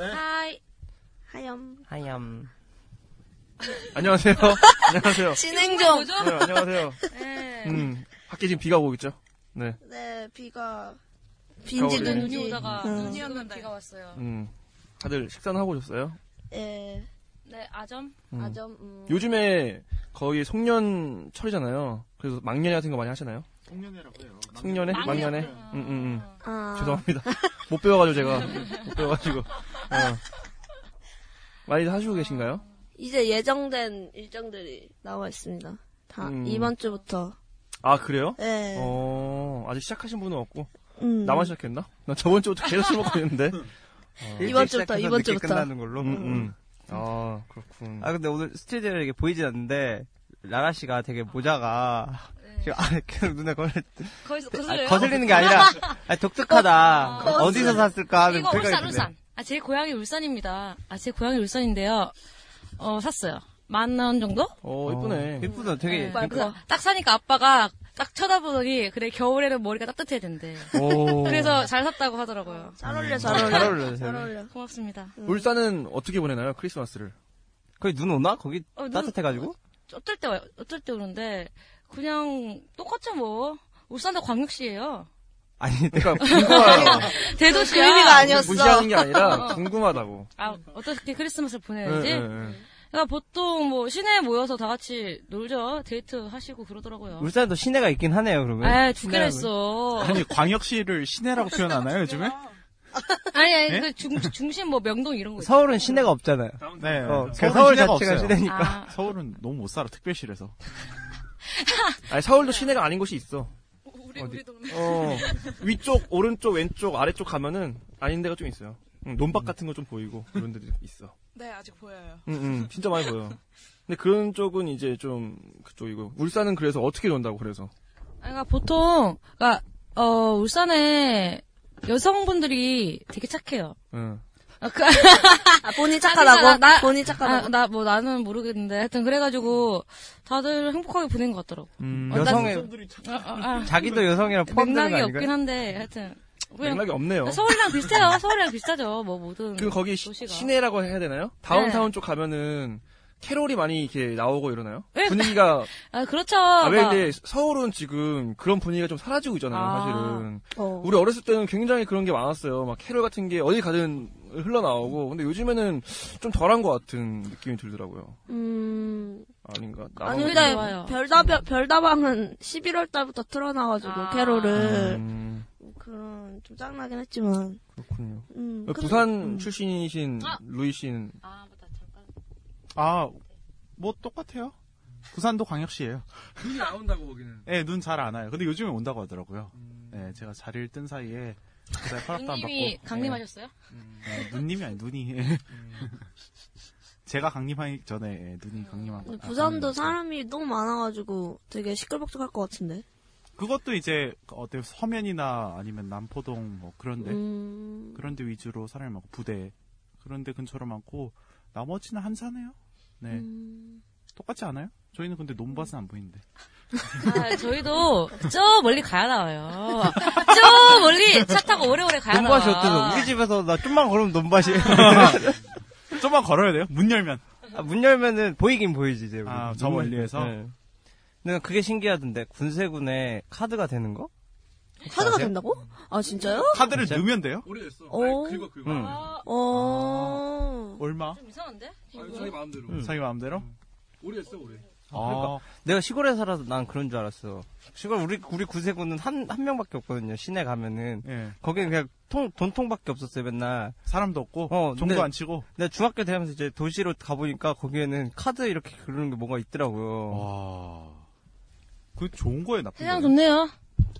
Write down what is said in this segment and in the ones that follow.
하이. 하염. 하염. 안녕하세요. 안녕하세요. 진행 좀. 네, 안녕하세요. 네. 음, 밖에 지금 비가 오고 있죠? 네. 네, 비가 겨울에. 눈지. 눈이 오다가 음. 눈이 오면 비가 왔어요. 음, 다들 식사는 하고 오셨어요? 예. 네, 아점? 음. 아점. 음. 요즘에 거의 송년철이잖아요. 그래서 막년회 같은 거 많이 하시나요? 송년회라고 해요. 송년회? 음, 음, 음. 아. 죄송합니다. 못 배워가지고 제가. 못 배워가지고. 어. 많이 하시고 계신가요? 이제 예정된 일정들이 나와 있습니다. 다 음. 이번 주부터. 아, 그래요? 네. 어, 아직 시작하신 분은 없고. 음. 나만 시작했나? 나 저번 주부터 계속 술 먹고 있는데. 어. 이번 주부터 이번 늦게 주부터. 끝나는 걸로. 음, 음. 아, 그렇군. 아 근데 오늘 스튜디오에 이게 보이진 않는데 라라 씨가 되게 모자가 지금 아, 계속 눈에 걸려 거기서 아, 거슬려요? 거슬리는 게 아니라 아, 독특하다. 어. 어디서 샀을까 하는 이거 생각이 울산, 드네. 울산. 아, 제 고향이 울산입니다. 아, 제 고향이 울산인데요. 어, 샀어요. 만 원 정도? 어, 이쁘네. 예쁘다. 되게 네. 말고. 그래서 딱 사니까 아빠가 딱 쳐다보더니, 그래, 겨울에는 머리가 따뜻해야 된대. 오. 그래서 잘 샀다고 하더라고요. 잘 어울려, 잘 어울려. 잘 어울려요. 잘잘 어울려. 고맙습니다. 울산은 어떻게 보내나요? 크리스마스를. 거기 눈 오나? 거기 어, 눈- 따뜻해가지고? 어떨 때, 와요? 어떨 때 오는데, 그냥 똑같죠, 뭐. 울산도 광역시예요 아니 그러니까 궁금하다고. 대도시야. 그 의미가 아니었어. 무시하는 게 아니라 궁금하다고. 아, 어떻게 크리스마스를 예, 보내야지? 예, 예. 그러니까 보통 뭐 시내에 모여서 다 같이 놀죠. 데이트 하시고 그러더라고요. 울산에도 시내가 있긴 하네요. 그러면. 아, 두 시내하고. 있어. 아니, 광역시를 시내라고 표현하나요, 요즘에? 아니, 아니, 예? 그 중, 중심 뭐 명동 이런 거. 서울은 시내가 없잖아요. 네. 어, 서울 자체가 없어요. 시내니까. 아, 서울은 너무 못 살아, 특별시라서. 아니, 서울도 시내가 아닌 곳이 있어. 우리, 어디? 우리 동네. 어, 위쪽, 오른쪽, 왼쪽, 아래쪽 가면은 아닌 데가 좀 있어요. 응, 논밭 같은 거 좀 보이고 그런 데도 있어. 네, 아직 보여요. 응, 응, 진짜 많이 보여. 근데 그런 쪽은 이제 좀 그쪽이고 울산은 그래서 어떻게 논다고 그래서 아니, 그러니까 보통, 그러니까, 어, 울산에 여성분들이 되게 착해요. 응. 아, 그, 아, 본인 착하다고? 나- 나- 본인 아, 착하다고? 나, 뭐, 나는 모르겠는데. 하여튼, 그래가지고, 다들 행복하게 보낸 것 같더라고. 음, 어, 여성의, 아, 아, 아. 자기도 여성이랑 포함되는 거 맥락이 아닌가요? 없긴 한데, 하여튼. 맥락이 없네요. 서울이랑 비슷해요. 서울이랑 비슷하죠. 뭐, 모든. 그 거기 시, 도시가. 시내라고 해야 되나요? 다운타운 쪽 가면은 캐롤이 많이 이렇게 나오고 이러나요? 네. 분위기가 아, 그렇죠. 아, 왜 막- 근데 서울은 지금 그런 분위기가 좀 사라지고 있잖아요, 아. 사실은. 어. 우리 어렸을 때는 굉장히 그런 게 많았어요. 막 캐롤 같은 게 어디 가든 흘러나오고. 근데 요즘에는 좀 덜한 것 같은 느낌이 들더라고요. 음, 아닌가? 아니, 근데. 별다방, 별다방은 11월 달부터 틀어나가지고, 아. 캐롤을. 음, 그런, 좀 짱나긴 했지만. 그렇군요. 음, 근데- 부산 음. 출신이신 아. 루이 씨는 아. 아, 뭐 똑같아요. 부산도 광역시예요. 눈이 나온다고 거기는. 예, 눈잘 안 와요. 근데 요즘에 온다고 하더라고요. 예, 제가 자리를 뜬 사이에 그날 허락도 안 받고. 강림하셨어요? 예, 예, 눈님이 아니 눈이. 제가 강림하기 전에 예, 눈이 강림한 거. 부산도 사람이 너무 많아가지고 되게 시끌벅적할 것 같은데. 그것도 이제 어때 서면이나 아니면 남포동 뭐 그런데 음, 그런데 위주로 사람이 많고 부대 그런데 근처로 많고 나머지는 한산해요. 네, 음, 똑같지 않아요? 저희는 근데 논밭은 안 보이는데. 아, 저희도 저 멀리 가야 나와요. 저 멀리 차 타고 오래오래 가야 나와. 논밭이 어때서? 우리 집에서 나 좀만 걸으면 논밭이에요. 좀만 걸어야 돼요? 문 열면. 아, 문 열면은 보이긴 보이지, 이제. 아, 우리. 저 멀리에서? 네. 근데 그게 신기하던데, 군세군에 카드가 되는 거? 카드가 된다고? 아 진짜요? 카드를 진짜? 넣으면 돼요? 오래됐어. 어. 긁어 긁어. 응. 어. 얼마? 좀 이상한데? 자기 마음대로. 응. 자기 마음대로? 오래됐어 오래. 아, 내가 시골에 살아서 난 그런 줄 알았어. 시골 우리 우리 구세군은 한 한 명밖에 없거든요. 시내 가면은 예. 거기는 그냥 통 돈통밖에 없었어요 맨날. 사람도 없고, 어, 종도 근데- 안 치고. 내가 중학교 되면서 이제 도시로 가 보니까 거기에는 카드 이렇게 그러는 게 뭐가 있더라고요. 와. 그 좋은 거에 나쁜 세상 거예요? 좋네요.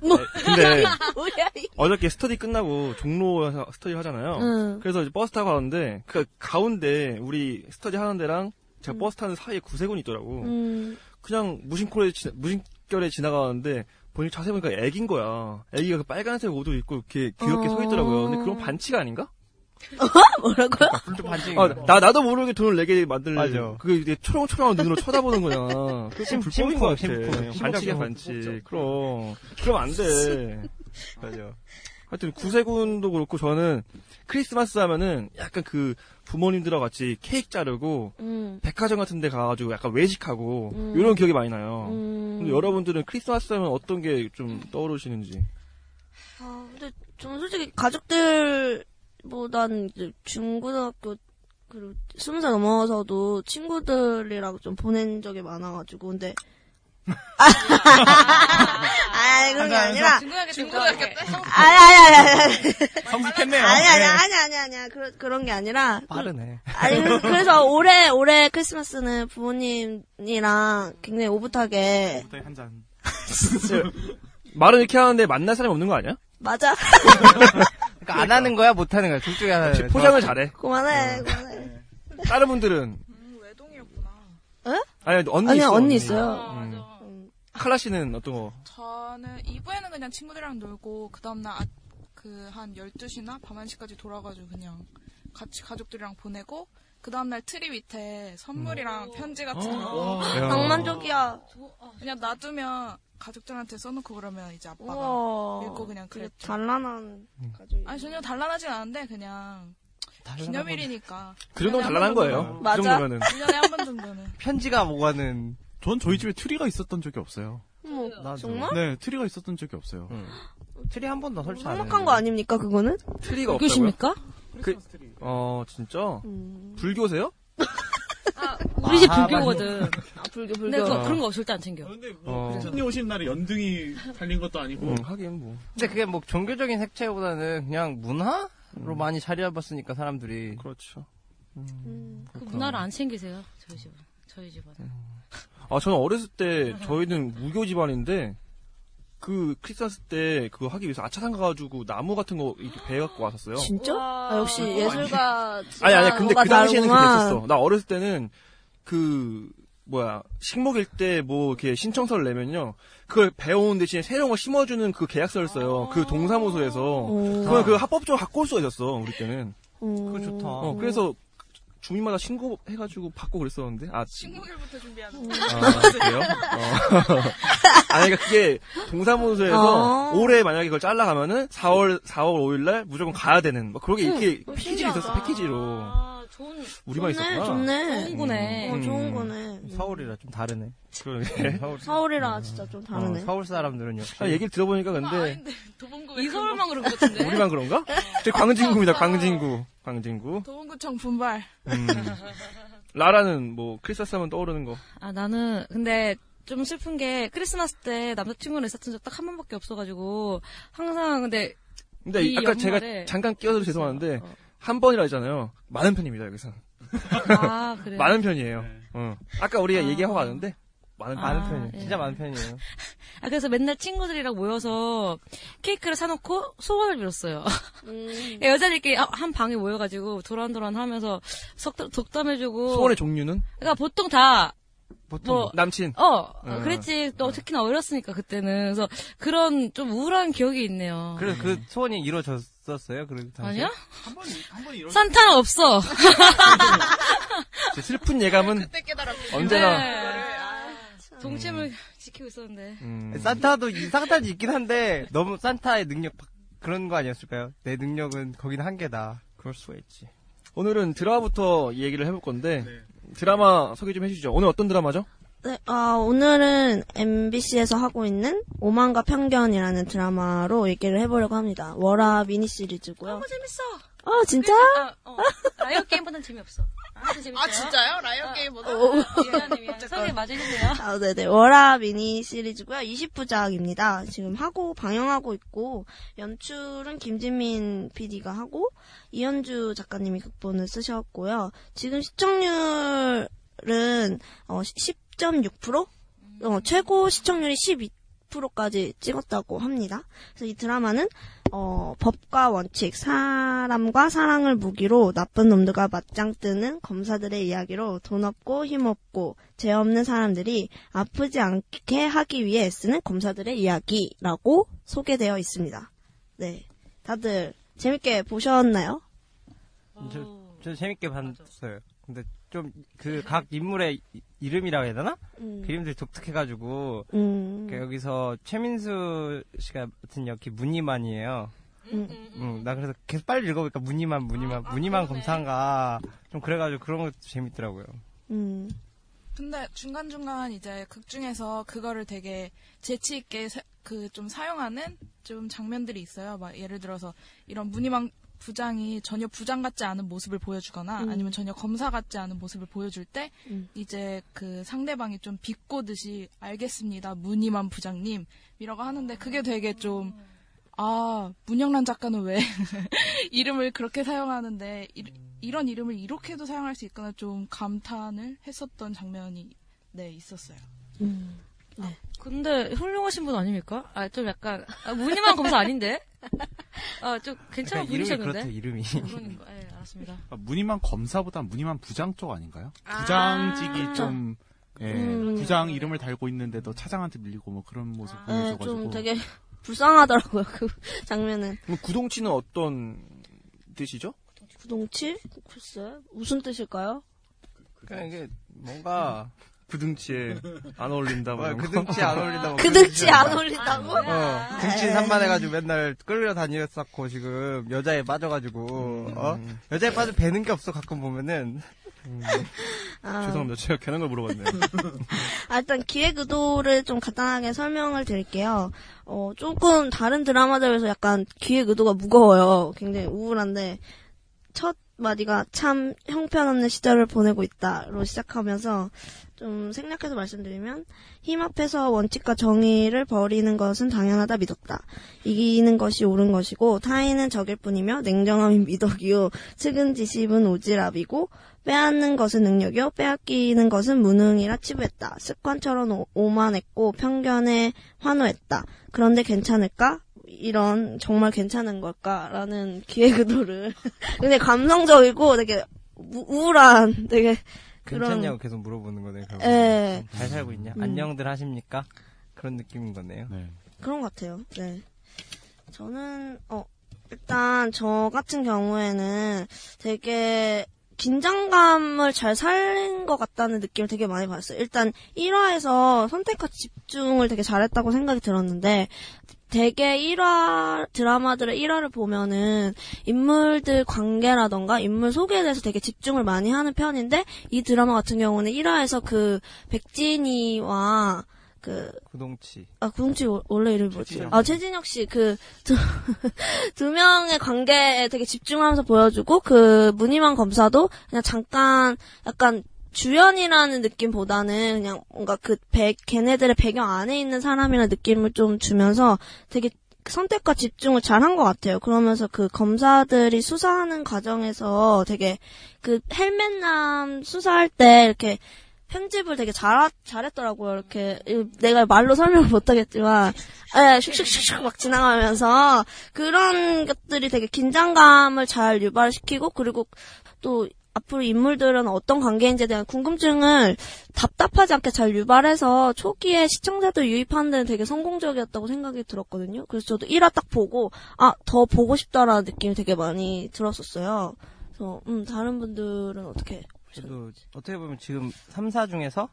근데 뭐야 이. 어저께 스터디 끝나고 종로에서 스터디 하잖아요. 응. 그래서 이제 버스 타고 가는데 그 가운데 우리 스터디 하는 데랑 제가 음. 버스 타는 사이에 구세군이 있더라고. 음. 그냥 무심콜에 지- 무심결에 지나가는데 보니 자세히 보니까 애긴 거야. 애기가 그 빨간색 옷을 입고 이렇게 귀엽게 어. 서 있더라고요. 근데 그런 반칙 아닌가? 뭐라고요? 좀 반칙인 아, 거야. 나 나도 모르게 돈을 내게 만들. 맞아. 그게 이제 초롱초롱한 눈으로 쳐다보는 거잖아. 그게 심- 불법인 것 심쿵, 같아. 반칙이야. 반칙. 그럼 그럼 안 돼. 맞아. 하여튼 구세군도 그렇고 저는 크리스마스 하면은 약간 그 부모님들하고 같이 케이크 자르고 음. 백화점 같은 데 가가지고 약간 외식하고 음. 이런 기억이 많이 나요. 음. 근데 여러분들은 크리스마스 하면 어떤 게 좀 떠오르시는지. 아, 근데 저는 솔직히 가족들 보단 이제 중고등학교 그리고 스무 살 넘어서도 친구들이랑 좀 보낸 적이 많아가지고 근데 아 그런 게 아니라 중고등학교 때? 아니 아니 아니 아니 성숙했네요. 아니 아니 네. 아니 아니 아니 그런 그런 게 아니라 빠르네. 아니 그- 그래서 올해 올해 크리스마스는 부모님이랑 굉장히 오붓하게 부탁에 한 잔. 말은 이렇게 하는데 만날 사람이 없는 거 아니야? 맞아 그러니까 안 하는 거야, 못 하는 거야. 둘 중에 하나. 혹시 포장을 잘해. 그만해 그만해 다른 분들은 외동이었구나. 아니 언니 아니 있어. 언니 있어요 음. 음. 칼라 씨는 어떤 거? 저는 이브에는 그냥 친구들이랑 놀고 그 다음날 아, 그한 12시나 밤 1시까지 돌아가지고 그냥 같이 가족들이랑 보내고 그 다음날 트리 밑에 선물이랑 편지 같은 거 야. 낭만적이야 그냥 놔두면 가족들한테 써놓고 그러면 이제 아빠가 우와 읽고 그냥 그랬죠. 단란한 가족이 아니 전혀 단란하진 않은데 그냥 기념일이니까 그 정도면 단란한 거예요. 맞아. 그 정도면은. 1년에 한 번 정도는 편지가 뭐가는. 전 저희 집에 트리가 있었던 적이 없어요. 어머 나도. 정말? 네, 트리가 있었던 적이 없어요. 응. 트리 한 번도 설치 안 해. 흉악한 거 아닙니까 그거는? 트리가 없다고요? 계십니까? 그, 어 진짜? 음. 불교세요? 우리 집 아, 불교거든. 아 불교 불교 근데 그거, 그런 거 절대 안 챙겨. 근데 어. 크리스마스 오신 날에 연등이 달린 것도 아니고. 응, 하긴 뭐. 근데 그게 뭐 종교적인 색채보다는 그냥 문화로 많이 자리 잡았으니까 사람들이. 그렇죠. 음. 그 문화를 안 챙기세요. 저희 집은. 저희 집은. 아, 저는 어렸을 때 저희는 무교 집안인데 그 크리스마스 때 그거 하기 위해서 아차산 가가지고 나무 같은 거 이렇게 배 갖고 왔었어요. 진짜? 아, 역시 예술가 아니 아니 근데 그 당시에는 다르구만. 그랬었어. 나 어렸을 때는 그 뭐야 식목일 때 뭐 이렇게 신청서를 내면요 그걸 배워온 대신에 새로운 거 심어주는 그 계약서를 써요. 그 동사무소에서 오. 그걸 그 합법적으로 갖고 올 수가 있었어 우리 때는. 그거 좋다. 어 그래서 주민마다 신고해가지고 받고 그랬었는데 아 식목일부터 준비하는 아, 그래요? 어. 아니, 그러니까 그게 동사무소에서 어. 올해 만약에 그걸 잘라가면은 4월, 4월 5일날 무조건 가야 되는, 뭐 그런 게 이렇게 어, 패키지로 있었어. 패키지로. 아, 좋은, 우리만 좋네, 있었구나. 좋네. 좋은 거네. 어, 좋은 음. 거네. 서울이라 좀 다르네. 그러게. 서울, 서울이라 진짜 좀 다르네. 어, 서울 사람들은 역시. 아, 얘기를 들어보니까 근데, 아닌데 도봉구 이 서울만 그런 것 같은데. 우리만 그런가? 저 광진구입니다, 광진구. 광진구. 도봉구청 분발 음. 라라는 뭐, 크리스마스 하면 떠오르는 거. 아, 나는, 근데, 좀 슬픈 게, 크리스마스 때 남자친구를 있었던 적 딱 한 번밖에 없어가지고, 항상, 근데, 근데 이 아까 연말에- 제가 잠깐 끼어들어 죄송한데, 어. 한 번이라 했잖아요. 많은 편입니다, 여기서. 아, 그래. 많은 편이에요. 네. 어. 아까 우리가 아. 얘기하고 왔는데, 많은 편. 많은 아, 편이에요. 예. 진짜 많은 편이에요. 아, 그래서 맨날 친구들이랑 모여서 케이크를 사놓고 소원을 빌었어요. 음. 여자들끼리 아, 한 방에 모여가지고 도란도란 하면서 석, 독담해주고. 소원의 종류는? 그러니까 보통 다, 보통 뭐, 남친. 어, 음. 그랬지. 또 특히나 어렸으니까 그때는. 그래서 그런 좀 우울한 기억이 있네요. 그래서 그 소원이 이루어졌 었어요. 그래도 당시에? 아니야? 한 번, 한번 이런. 산타는 없어. 제 슬픈 예감은 그때 깨달았고 언제나. 네. 동심을 지키고 있었는데. 음. 산타도 이 산타도 있긴 한데 너무 산타의 능력 바- 그런 거 아니었을까요? 내 능력은 거기는 한계다. 그럴 수가 있지. 오늘은 드라마부터 이 얘기를 해볼 건데 드라마 소개 좀 해주시죠. 오늘 어떤 드라마죠? 네, 아, 오늘은 MBC에서 하고 있는 오만과 편견이라는 드라마로 얘기를 해보려고 합니다. 월화 미니 시리즈고요. 너무 재밌어. 아, 진짜? 아, 어. 라이어 게임보단 재미없어. 아주 재밌어요. 아 진짜요? 라이어 게임보다? 미안해, 미안해. 선생님 맞아주세요. 아, 네네. 월화 미니 시리즈고요. 20부작입니다. 지금 하고 방영하고 있고 연출은 김진민 PD가 하고 이현주 작가님이 극본을 쓰셨고요. 지금 시청률은 어, 10.6%? 어, 최고 시청률이 12%까지 찍었다고 합니다. 그래서 이 드라마는 어, 법과 원칙, 사람과 사랑을 무기로 나쁜 놈들과 맞짱 뜨는 검사들의 이야기로 돈 없고 힘 없고 죄 없는 사람들이 아프지 않게 하기 위해 애쓰는 검사들의 이야기라고 소개되어 있습니다. 네. 다들 재밌게 보셨나요? 저, 저 재밌게 봤어요. 근데 좀 그 각 인물의 이- 이름이라고 해야 되나? 음. 그 이름들이 독특해가지고 음. 그 여기서 최민수 씨가 맡은 역이 문희만이에요. 음. 음, 나 그래서 계속 빨리 읽어보니까 문희만, 문희만, 문희만 검사인가 좀 그래가지고 그런 것도 재밌더라고요. 음. 근데 중간 중간 이제 극 중에서 그거를 되게 재치 있게 그 좀 사용하는 좀 장면들이 있어요. 막 예를 들어서 이런 무늬망 부장이 전혀 부장 같지 않은 모습을 보여주거나 음. 아니면 전혀 검사 같지 않은 모습을 보여줄 때 음. 이제 그 상대방이 좀 비꼬듯이 알겠습니다. 무늬만 부장님이라고 하는데 그게 되게 좀 아, 문영란 작가는 왜 이름을 그렇게 사용하는데 이, 런 이름을 이렇게도 사용할 수 있구나 좀 감탄을 했었던 장면이 네 있었어요. 음. 근데 훌륭하신 분 아닙니까? 아, 좀 약간 아, 무늬만 검사 아닌데? 아, 좀 괜찮은 그러니까 이름이 분이셨는데? 그렇다, 이름이. 그러니까, 예, 알았습니다. 아, 무늬만 검사보다 무늬만 부장 쪽 아닌가요? 아. 부장직이 좀 예, 음. 부장 이름을 달고 있는데도 차장한테 밀리고 뭐 그런 모습 네, 보여줘가지고 좀 되게 불쌍하더라고요, 그 장면은. 그럼 구동치는 어떤 뜻이죠? 구동치? 글쎄, 무슨 뜻일까요? 그러니까 이게 뭔가 부등치에 안 어울린다 뭐그 거. 등치 안 어울린다고. 그 등치 안 어울린다고? 어, 등치 산만해가지고 맨날 끌려 다녔었고 지금 여자에 빠져가지고 어 여자에 빠져 배는 게 없어 가끔 보면은 아, 죄송합니다. 제가 괜한 걸 물어봤네요. 아, 일단 기획 의도를 좀 간단하게 설명을 드릴게요. 어, 조금 다른 드라마들에서 약간 기획 의도가 무거워요. 굉장히 우울한데, 첫 마디가 참 형편없는 시절을 보내고 있다로 시작하면서 좀 생략해서 말씀드리면 힘 앞에서 원칙과 정의를 버리는 것은 당연하다 믿었다. 이기는 것이 옳은 것이고 타인은 적일 뿐이며 냉정함이 미덕이요 측은지심은 오지랖이고 빼앗는 것은 능력이요 빼앗기는 것은 무능이라 치부했다. 습관처럼 오- 오만했고 편견에 환호했다. 그런데 괜찮을까? 이런 정말 괜찮은 걸까라는 기획 의도를 근데 감성적이고 되게 우- 우울한 되게 그런 괜찮냐고 계속 물어보는 거네요. 예. 잘 살고 있냐? 음. 안녕들 하십니까? 그런 느낌인 거네요. 네. 그런 것 같아요. 네. 저는, 어, 일단, 저 같은 경우에는 되게 긴장감을 잘 살린 것 같다는 느낌을 되게 많이 받았어요. 일단, 1화에서 선택과 집중을 되게 잘했다고 생각이 들었는데, 되게 1화, 드라마들의 1화를 보면은, 인물들 관계라던가, 인물 소개에 대해서 되게 집중을 많이 하는 편인데, 이 드라마 같은 경우는 1화에서 그, 백진이와, 그, 구동치. 아, 구동치 워- 원래 이름이 뭐지? 아, 최진혁 씨, 그, 두, 두 명의 관계에 되게 집중하면서 보여주고, 그, 무늬만 검사도 그냥 잠깐, 약간, 주연이라는 느낌보다는 그냥 뭔가 그 배, 걔네들의 배경 안에 있는 사람이라는 느낌을 좀 주면서 되게 선택과 집중을 잘한 것 같아요. 그러면서 그 검사들이 수사하는 과정에서 되게 그 헬멧남 수사할 때 이렇게 편집을 되게 잘, 잘했더라고요. 이렇게, 이- 내가 말로 설명을 못하겠지만, 예, 슉슉슉슉 막 지나가면서, 그런 것들이 되게 긴장감을 잘 유발시키고, 그리고 또, 앞으로 인물들은 어떤 관계인지에 대한 궁금증을 답답하지 않게 잘 유발해서 초기에 시청자들 유입하는 데는 되게 성공적이었다고 생각이 들었거든요. 그래서 저도 1화 딱 보고, 아, 더 보고 싶다라는 느낌이 되게 많이 들었었어요. 그래서, 음, 다른 분들은 어떻게? 저도 어떻게 보면 지금 3 사 중에서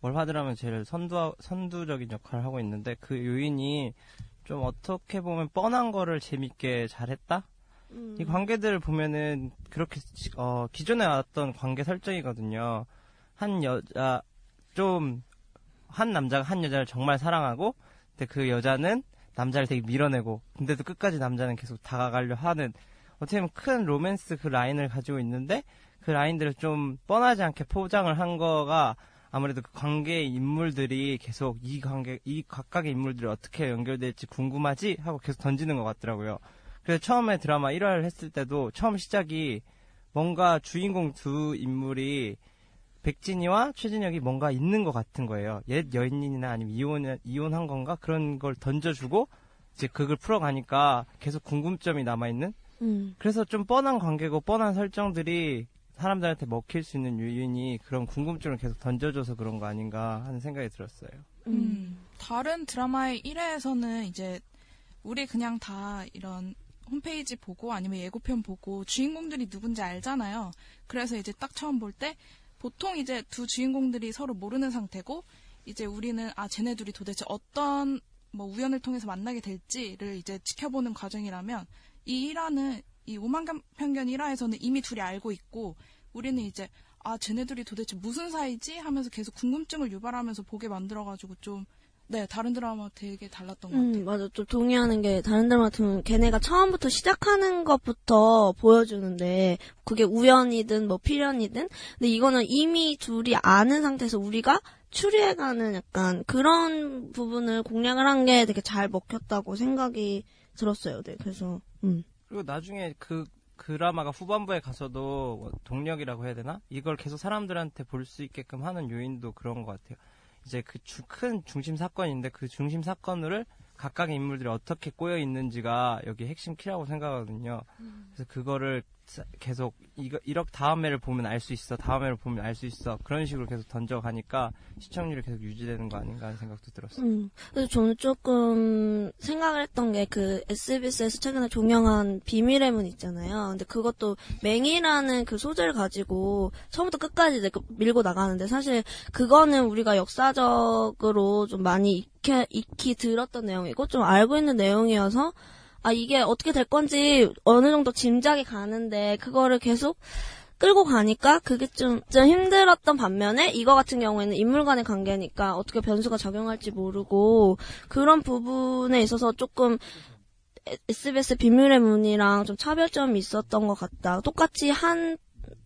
월화드라마 제일 선두, 선두적인 역할을 하고 있는데 그 요인이 좀 어떻게 보면 뻔한 거를 재밌게 잘했다? 음, 이 관계들을 보면은 그렇게 어, 기존에 왔던 관계 설정이거든요. 한 여자 좀 한 남자가 한 여자를 정말 사랑하고 근데 그 여자는 남자를 되게 밀어내고 근데도 끝까지 남자는 계속 다가가려 하는 어떻게 보면 큰 로맨스 그 라인을 가지고 있는데 그 라인들을 좀 뻔하지 않게 포장을 한 거가 아무래도 그 관계의 인물들이 계속 이 관계 이 각각의 인물들이 어떻게 연결될지 궁금하지 하고 계속 던지는 것 같더라고요. 그래서 처음에 드라마 1화를 했을 때도 처음 시작이 뭔가 주인공 두 인물이 백진이와 최진혁이 뭔가 있는 것 같은 거예요. 옛 여인이나 아니면 이혼 이혼한 건가 그런 걸 던져주고 이제 그걸 풀어가니까 계속 궁금점이 남아 있는. 음. 그래서 좀 뻔한 관계고 뻔한 설정들이 사람들한테 먹힐 수 있는 요인이 그런 궁금증을 계속 던져줘서 그런 거 아닌가 하는 생각이 들었어요. 음, 다른 드라마의 1회에서는 이제 우리 그냥 다 이런 홈페이지 보고 아니면 예고편 보고 주인공들이 누군지 알잖아요. 그래서 이제 딱 처음 볼 때 보통 이제 두 주인공들이 서로 모르는 상태고 이제 우리는 아 쟤네 둘이 도대체 어떤 뭐 우연을 통해서 만나게 될지를 이제 지켜보는 과정이라면 이 1화는 이 오만감 편견 1화에서는 이미 둘이 알고 있고 우리는 이제 아 쟤네들이 도대체 무슨 사이지 하면서 계속 궁금증을 유발하면서 보게 만들어가지고 좀 네 다른 드라마 되게 달랐던 것 같아요. 음, 맞아. 좀 동의하는 게 다른 드라마 같으면 걔네가 처음부터 시작하는 것부터 보여주는데 그게 우연이든 뭐 필연이든 근데 이거는 이미 둘이 아는 상태에서 우리가 추리해가는 약간 그런 부분을 공략을 한 게 되게 잘 먹혔다고 생각이 들었어요. 네, 그래서 음. 그리고 나중에 그 드라마가 후반부에 가서도 뭐 동력이라고 해야 되나? 이걸 계속 사람들한테 볼 수 있게끔 하는 요인도 그런 것 같아요. 이제 그 큰 중심 사건인데 그 중심 사건을 각각의 인물들이 어떻게 꼬여 있는지가 여기 핵심 키라고 생각하거든요. 그래서 그거를 사- 계속 이거 이렇게 다음에를 보면 알 수 있어, 다음에를 보면 알 수 있어 그런 식으로 계속 던져가니까 시청률이 계속 유지되는 거 아닌가 하는 생각도 들었어요. 음. 그래서 저는 조금 생각을 했던 게 그 SBS에서 최근에 종영한 비밀의 문 있잖아요. 근데 그것도 맹이라는 그 소재를 가지고 처음부터 끝까지 이제 그 밀고 나가는데 사실 그거는 우리가 역사적으로 좀 많이 익히, 익히 들었던 내용이고 좀 알고 있는 내용이어서 아 이게 어떻게 될 건지 어느 정도 짐작이 가는데 그거를 계속 끌고 가니까 그게 좀, 좀 힘들었던 반면에 이거 같은 경우에는 인물 간의 관계니까 어떻게 변수가 작용할지 모르고 그런 부분에 있어서 조금 SBS 비밀의 문이랑 좀 차별점이 있었던 것 같다. 똑같이 한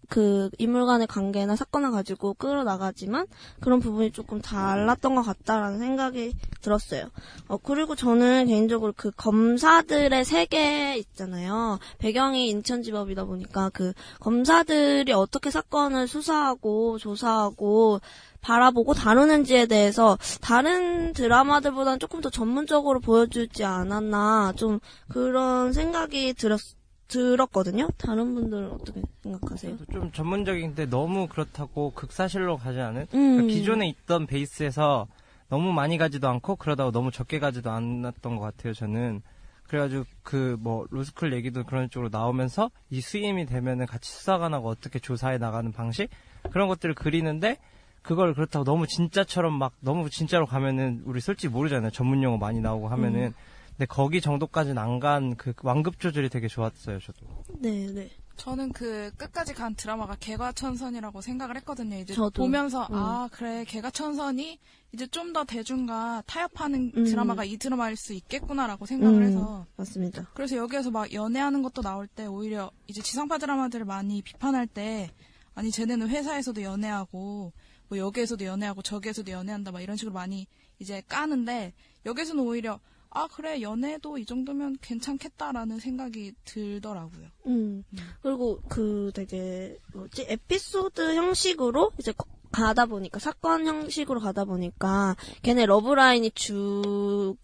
그 인물 간의 관계나 사건을 가지고 끌어나가지만 그런 부분이 조금 달랐던 것 같다라는 생각이 들었어요. 어, 그리고 저는 개인적으로 그 검사들의 세계 있잖아요. 배경이 인천지법이다 보니까 그 검사들이 어떻게 사건을 수사하고 조사하고 바라보고 다루는지에 대해서 다른 드라마들보다는 조금 더 전문적으로 보여주지 않았나 좀 그런 생각이 들었, 들었거든요. 다른 분들은 어떻게 생각하세요? 좀 전문적인데 너무 그렇다고 극사실로 가지 않은 음. 그러니까 기존에 있던 베이스에서 너무 많이 가지도 않고 그러다가 너무 적게 가지도 않았던 것 같아요 저는 그래가지고 그 뭐 로스쿨 얘기도 그런 쪽으로 나오면서 이 수임이 되면은 같이 수사관하고 어떻게 조사해 나가는 방식 그런 것들을 그리는데 그걸 그렇다고 너무 진짜처럼 막 너무 진짜로 가면은 우리 솔직히 모르잖아요 전문 용어 많이 나오고 하면은 음. 근데 거기 정도까지는 안 간 그 완급 조절이 되게 좋았어요 저도 네, 네. 저는 그 끝까지 간 드라마가 개과천선이라고 생각을 했거든요. 이제 저도. 보면서 음. 아 그래 개과천선이 이제 좀 더 대중과 타협하는 음. 드라마가 이 드라마일 수 있겠구나라고 생각을 음, 해서 맞습니다. 그래서 여기에서 막 연애하는 것도 나올 때 오히려 이제 지상파 드라마들을 많이 비판할 때 아니 쟤네는 회사에서도 연애하고 뭐 여기에서도 연애하고 저기에서도 연애한다 막 이런 식으로 많이 이제 까는데 여기서는 오히려 아 그래 연애도 이 정도면 괜찮겠다라는 생각이 들더라고요. 음. 그리고 그 되게 뭐지 에피소드 형식으로 이제 거- 가다 보니까 사건 형식으로 가다 보니까 걔네 러브라인이 주가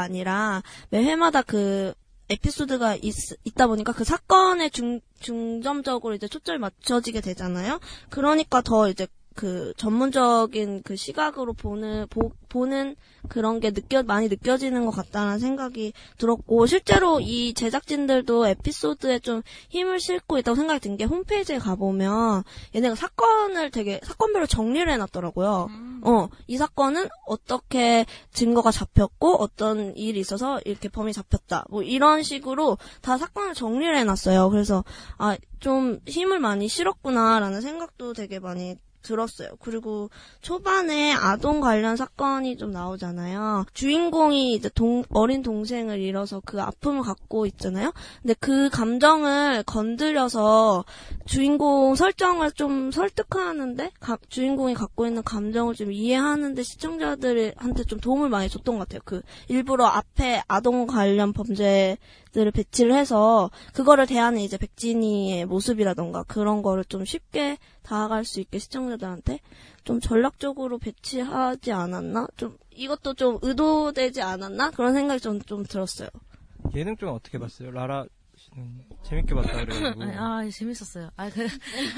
아니라 매 회마다 그 에피소드가 있, 있다 보니까 그 사건에 중, 중점적으로 이제 초점이 맞춰지게 되잖아요. 그러니까 더 이제 그 전문적인 그 시각으로 보는 보, 보는 그런 게 느껴 많이 느껴지는 것 같다는 생각이 들었고 실제로 이 제작진들도 에피소드에 좀 힘을 싣고 있다고 생각이 든 게 홈페이지에 가보면 얘네가 사건을 되게 사건별로 정리를 해놨더라고요. 어, 이 사건은 어떻게 증거가 잡혔고 어떤 일이 있어서 이렇게 범인이 잡혔다. 뭐 이런 식으로 다 사건을 정리를 해놨어요. 그래서 아, 좀 힘을 많이 실었구나라는 생각도 되게 많이 들었어요. 그리고 초반에 아동 관련 사건이 좀 나오잖아요. 주인공이 이제 동, 어린 동생을 잃어서 그 아픔을 갖고 있잖아요. 근데 그 감정을 건드려서 주인공 설정을 좀 설득하는데 가- 주인공이 갖고 있는 감정을 좀 이해하는데 시청자들한테 좀 도움을 많이 줬던 것 같아요. 그 일부러 앞에 아동 관련 범죄 들을 배치를 해서 그거를 대하는 이제 백진이의 모습이라던가 그런 거를 좀 쉽게 다가갈 수 있게 시청자들한테 좀 전략적으로 배치하지 않았나? 좀 이것도 좀 의도되지 않았나? 그런 생각이 좀, 좀 들었어요. 예능 쪽은 어떻게 봤어요? 라라 씨는 재밌게 봤다 그래가지고. 아, 재밌었어요. 아, 그,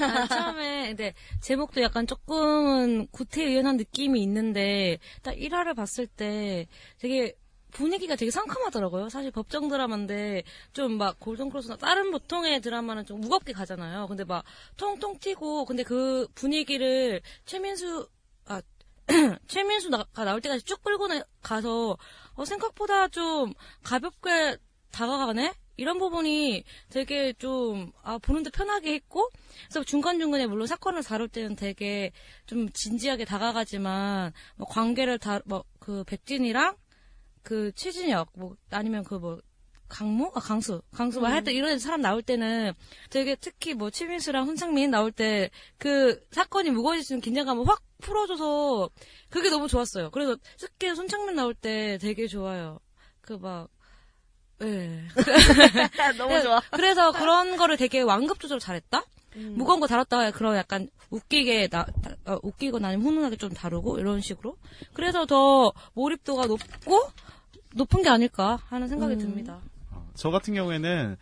아, 처음에, 근데, 제목도 약간 조금은 구태의연한 느낌이 있는데, 딱 1화를 봤을 때 되게 분위기가 되게 상큼하더라고요. 사실 법정 드라마인데, 좀 막 골든크로스나 다른 보통의 드라마는 좀 무겁게 가잖아요. 근데 막 통통 튀고, 근데 그 분위기를 최민수, 아, 최민수가 나올 때까지 쭉 끌고 나- 가서, 어, 생각보다 좀 가볍게 다가가네? 이런 부분이 되게 좀, 아, 보는데 편하게 했고, 그래서 중간중간에 물론 사건을 다룰 때는 되게 좀 진지하게 다가가지만, 뭐 관계를 다, 뭐, 그 백진이랑 그 최진혁, 뭐, 아니면 그 뭐, 강모? 아, 강수. 강수, 뭐, 음. 하여튼 이런 사람 나올 때는 되게 특히 뭐, 최민수랑 손창민 나올 때 그 사건이 무거워지는 긴장감을 확 풀어줘서 그게 너무 좋았어요. 그래서 특히 손창민 나올 때 되게 좋아요. 그 막, 예. 너무 좋아. 그래서 그런 거를 되게 완급 조절 잘했다? 음. 무거운 거 다뤘다가 그런 약간 웃기게 나, 다- 어, 웃기거나 아니면 훈훈하게 좀 다루고 이런 식으로. 그래서 더 몰입도가 높고 높은 게 아닐까 하는 생각이 음. 듭니다. 저 같은 경우에는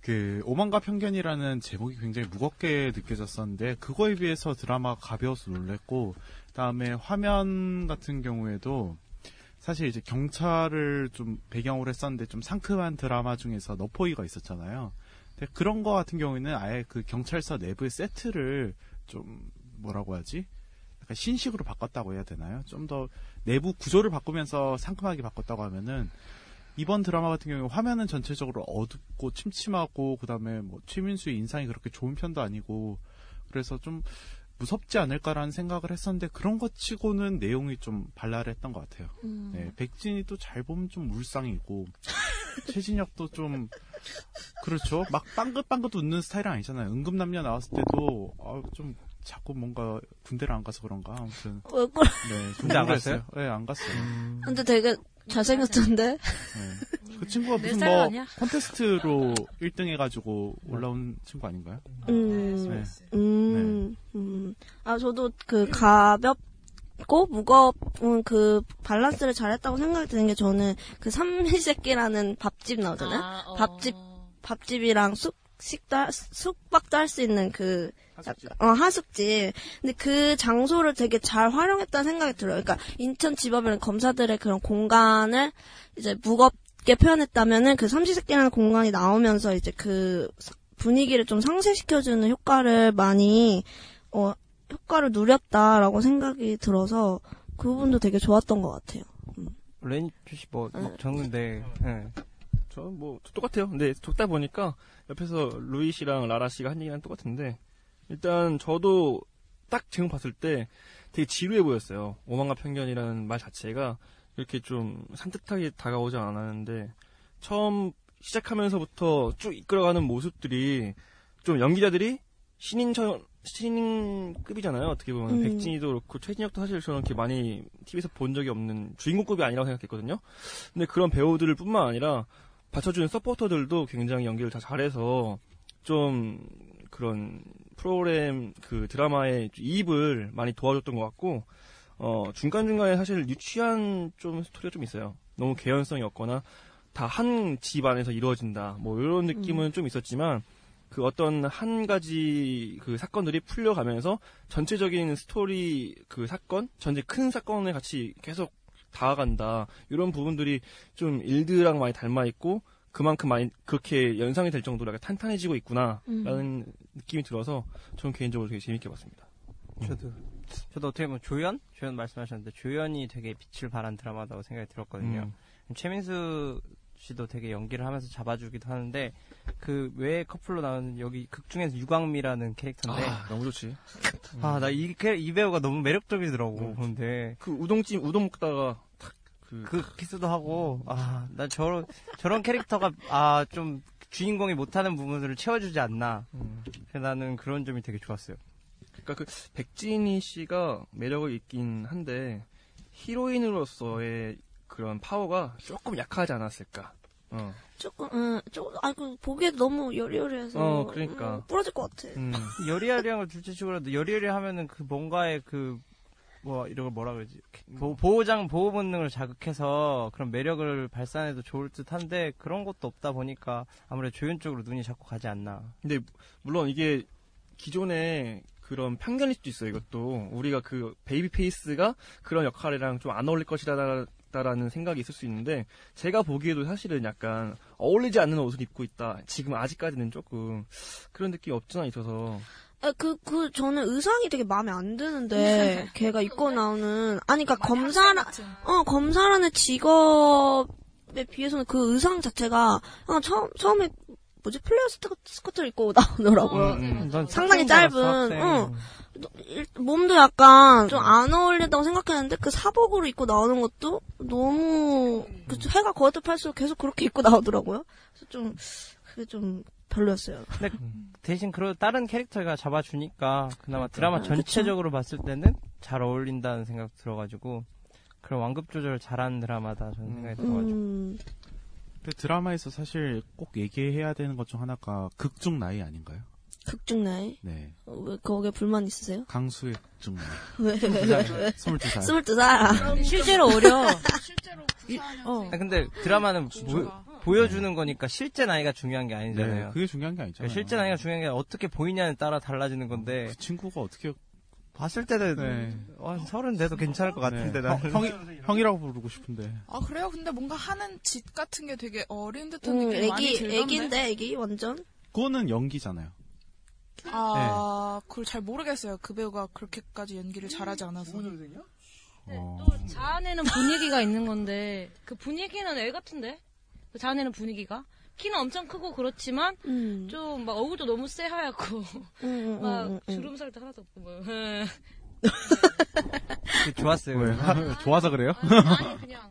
그 오만과 편견이라는 제목이 굉장히 무겁게 느껴졌었는데 그거에 비해서 드라마가 가벼워서 놀랬고 그다음에 화면 같은 경우에도 사실 이제 경찰을 좀 배경으로 했었는데 좀 상큼한 드라마 중에서 너포이가 있었잖아요. 근데 그런 거 같은 경우에는 아예 그 경찰서 내부의 세트를 좀 뭐라고 하지? 약간 신식으로 바꿨다고 해야 되나요? 좀 더 내부 구조를 바꾸면서 상큼하게 바꿨다고 하면은 이번 드라마 같은 경우에 화면은 전체적으로 어둡고 침침하고 그다음에 뭐 최민수의 인상이 그렇게 좋은 편도 아니고 그래서 좀 무섭지 않을까라는 생각을 했었는데 그런 것 치고는 내용이 좀 발랄했던 것 같아요. 음. 네, 백진이 또 잘 보면 좀 물상이고 최진혁도 좀 그렇죠. 막 빵긋빵긋 웃는 스타일은 아니잖아요. 응급남녀 나왔을 때도 아, 좀 자꾸 뭔가 군대를 안 가서 그런가 아무튼 왜 그래? 네, 좀 군대 안. 갔어요? 네, 안 갔어요. 근데 되게 잘생겼던데? 네. 그 친구가 내 무슨 뭐 아니야? 콘테스트로 1등 해가지고 올라온 친구 아닌가요? 음, 네. 음, 음. 아, 저도 그 가볍고 무거운 그 밸런스를 잘했다고 생각이 드는 게 저는 그 삼시세끼라는 밥집 나오잖아요? 아, 어. 밥집, 밥집이랑 숙, 식도, 할- 숙박도 할 수 있는 그, 하숙집. 어, 하숙집. 근데 그 장소를 되게 잘 활용했다는 생각이 들어요. 그러니까 인천지법이라는 검사들의 그런 공간을 이제 무겁게 표현했다면은 그 삼시세끼라는 공간이 나오면서 이제 그 사- 분위기를 좀 상쇄시켜주는 효과를 많이, 어, 효과를 누렸다라고 생각이 들어서 그 부분도 되게 좋았던 것 같아요. 레니 씨뭐 막 적는데 예. 저는 뭐 똑같아요. 근데 적다 보니까 옆에서 루이 씨랑 라라 씨가 한 얘기랑 똑같은데 일단 저도 딱 제목 봤을 때 되게 지루해 보였어요. 오만과 편견이라는 말 자체가 이렇게 좀 산뜻하게 다가오지 않았는데 처음 시작하면서부터 쭉 이끌어가는 모습들이 좀 연기자들이 신인처럼 신인급이잖아요. 어떻게 보면 음. 백진이도 그렇고 최진혁도 사실 저는 이렇게 많이 TV에서 본 적이 없는 주인공급이 아니라고 생각했거든요. 근데 그런 배우들 뿐만 아니라 받쳐주는 서포터들도 굉장히 연기를 다 잘해서 좀 그런 프로그램 그 드라마의 이입을 많이 도와줬던 것 같고 어 중간중간에 사실 유치한 좀 스토리가 좀 있어요. 너무 개연성이 없거나 다 한 집 안에서 이루어진다. 뭐 이런 느낌은 좀 있었지만 그 어떤 한 가지 그 사건들이 풀려가면서 전체적인 스토리 그 사건 전체 큰 사건에 같이 계속 다가간다 이런 부분들이 좀 일드랑 많이 닮아 있고 그만큼 많이 그렇게 연상이 될 정도로 약간 탄탄해지고 있구나라는 느낌이 들어서 저는 개인적으로 되게 재밌게 봤습니다. 저도 저도 어떻게 보면 조연 조연 말씀하셨는데 조연이 되게 빛을 발한 드라마다고 생각이 들었거든요. 음. 최민수 씨도 되게 연기를 하면서 잡아주기도 하는데 그 외에 커플로 나오는 여기 극 중에서 유광미라는 캐릭터인데 아, 너무 좋지. 아 나 이 이 배우가 너무 매력적이더라고 근데 그 우동찜 우동 먹다가 탁 그 그 키스도 하고 아나 저런 저런 캐릭터가 아 좀 주인공이 못하는 부분들을 채워주지 않나 그래서 나는 그런 점이 되게 좋았어요. 그러니까 그 백진희 씨가 매력을 있긴 한데 히로인으로서의 그런 파워가 조금 약하지 않았을까. 어. 조금, 응, 조금, 아, 그, 보기에도 너무 여리여리해서. 어, 그러니까. 음, 부러질 것 같아. 음. 여리여리한 걸 둘째치고라도 여리여리 하면은 그 뭔가의 그, 뭐, 이런 걸 뭐라 그러지. 보, 보호장, 보호 본능을 자극해서 그런 매력을 발산해도 좋을 듯 한데 그런 것도 없다 보니까 아무래도 조연 쪽으로 눈이 자꾸 가지 않나. 근데 물론 이게 기존의 그런 편견일 수도 있어요. 이것도 우리가 그 baby face가 그런 역할이랑 좀 안 어울릴 것이다라는 생각이 있을 수 있는데 제가 보기에도 사실은 약간 어울리지 않는 옷을 입고 있다. 지금 아직까지는 조금 그런 느낌이 없지 않아 있어서 아, 그, 그, 저는 의상이 되게 마음에 안 드는데, 걔가 입고 나오는, 아니, 그니까 검사라, 어, 검사라는 직업에 비해서는 그 의상 자체가, 아, 처음, 처음에, 뭐지, 플레어 스커, 스커트를 입고 나오더라고요. 음, 넌 상당히 학생 줄 짧은, 알았어, 학생. 어. 일- 몸도 약간 좀 안 어울린다고 생각했는데 그 사복으로 입고 나오는 것도 너무 그 해가 거듭할수록 계속 그렇게 입고 나오더라고요. 그래서 좀 그게 좀 별로였어요. 근데 대신 그 다른 캐릭터가 잡아주니까 그나마 드라마 전체적으로 봤을 때는 잘 어울린다는 생각 들어가지고 그런 완급 조절을 잘하는 드라마다 저는 생각이 들어가지고. 음, 그 드라마에서 사실 꼭 얘기해야 되는 것 중 하나가 극중 나이 아닌가요? 극중 나이. 네. 어, 왜 거기에 불만 있으세요? 강수의 극중 나이. 왜, 왜, 왜, 왜? 22살. 22살. 실제로 어려. 실제로 어. 아, 근데 드라마는 보, 여주는 거니까 실제 나이가 중요한 게 아니잖아요. 네, 그게 중요한 게 아니잖아요. 그러니까 실제 나이가 중요한 게 어떻게 보이냐에 따라 달라지는 건데 그 친구가 어떻게 봤을 때는 네. 어, 서른 돼도 괜찮을 것 같은데 네. 나는 형, 형이, 형이라고 부르고 싶은데. 아 그래요? 근데 뭔가 하는 짓 같은 게 되게 어린 듯한 음, 느낌이 많이 애기, 들던데. 애기인데, 애기, 완전? 그거는 연기잖아요. 아 그걸 잘 모르겠어요. 그 배우가 그렇게까지 연기를 잘하지 않아서. 어. 또 자아내는 분위기가 있는 건데 그 분위기는 애 같은데 그 자아내는 분위기가 키는 엄청 크고 그렇지만 음. 좀막 얼굴도 너무 새하얗고 음, 음, 막 음, 음. 주름살도 하나도 없고 뭐 좋았어요. 왜? 좋아서 그래요? 아니 그냥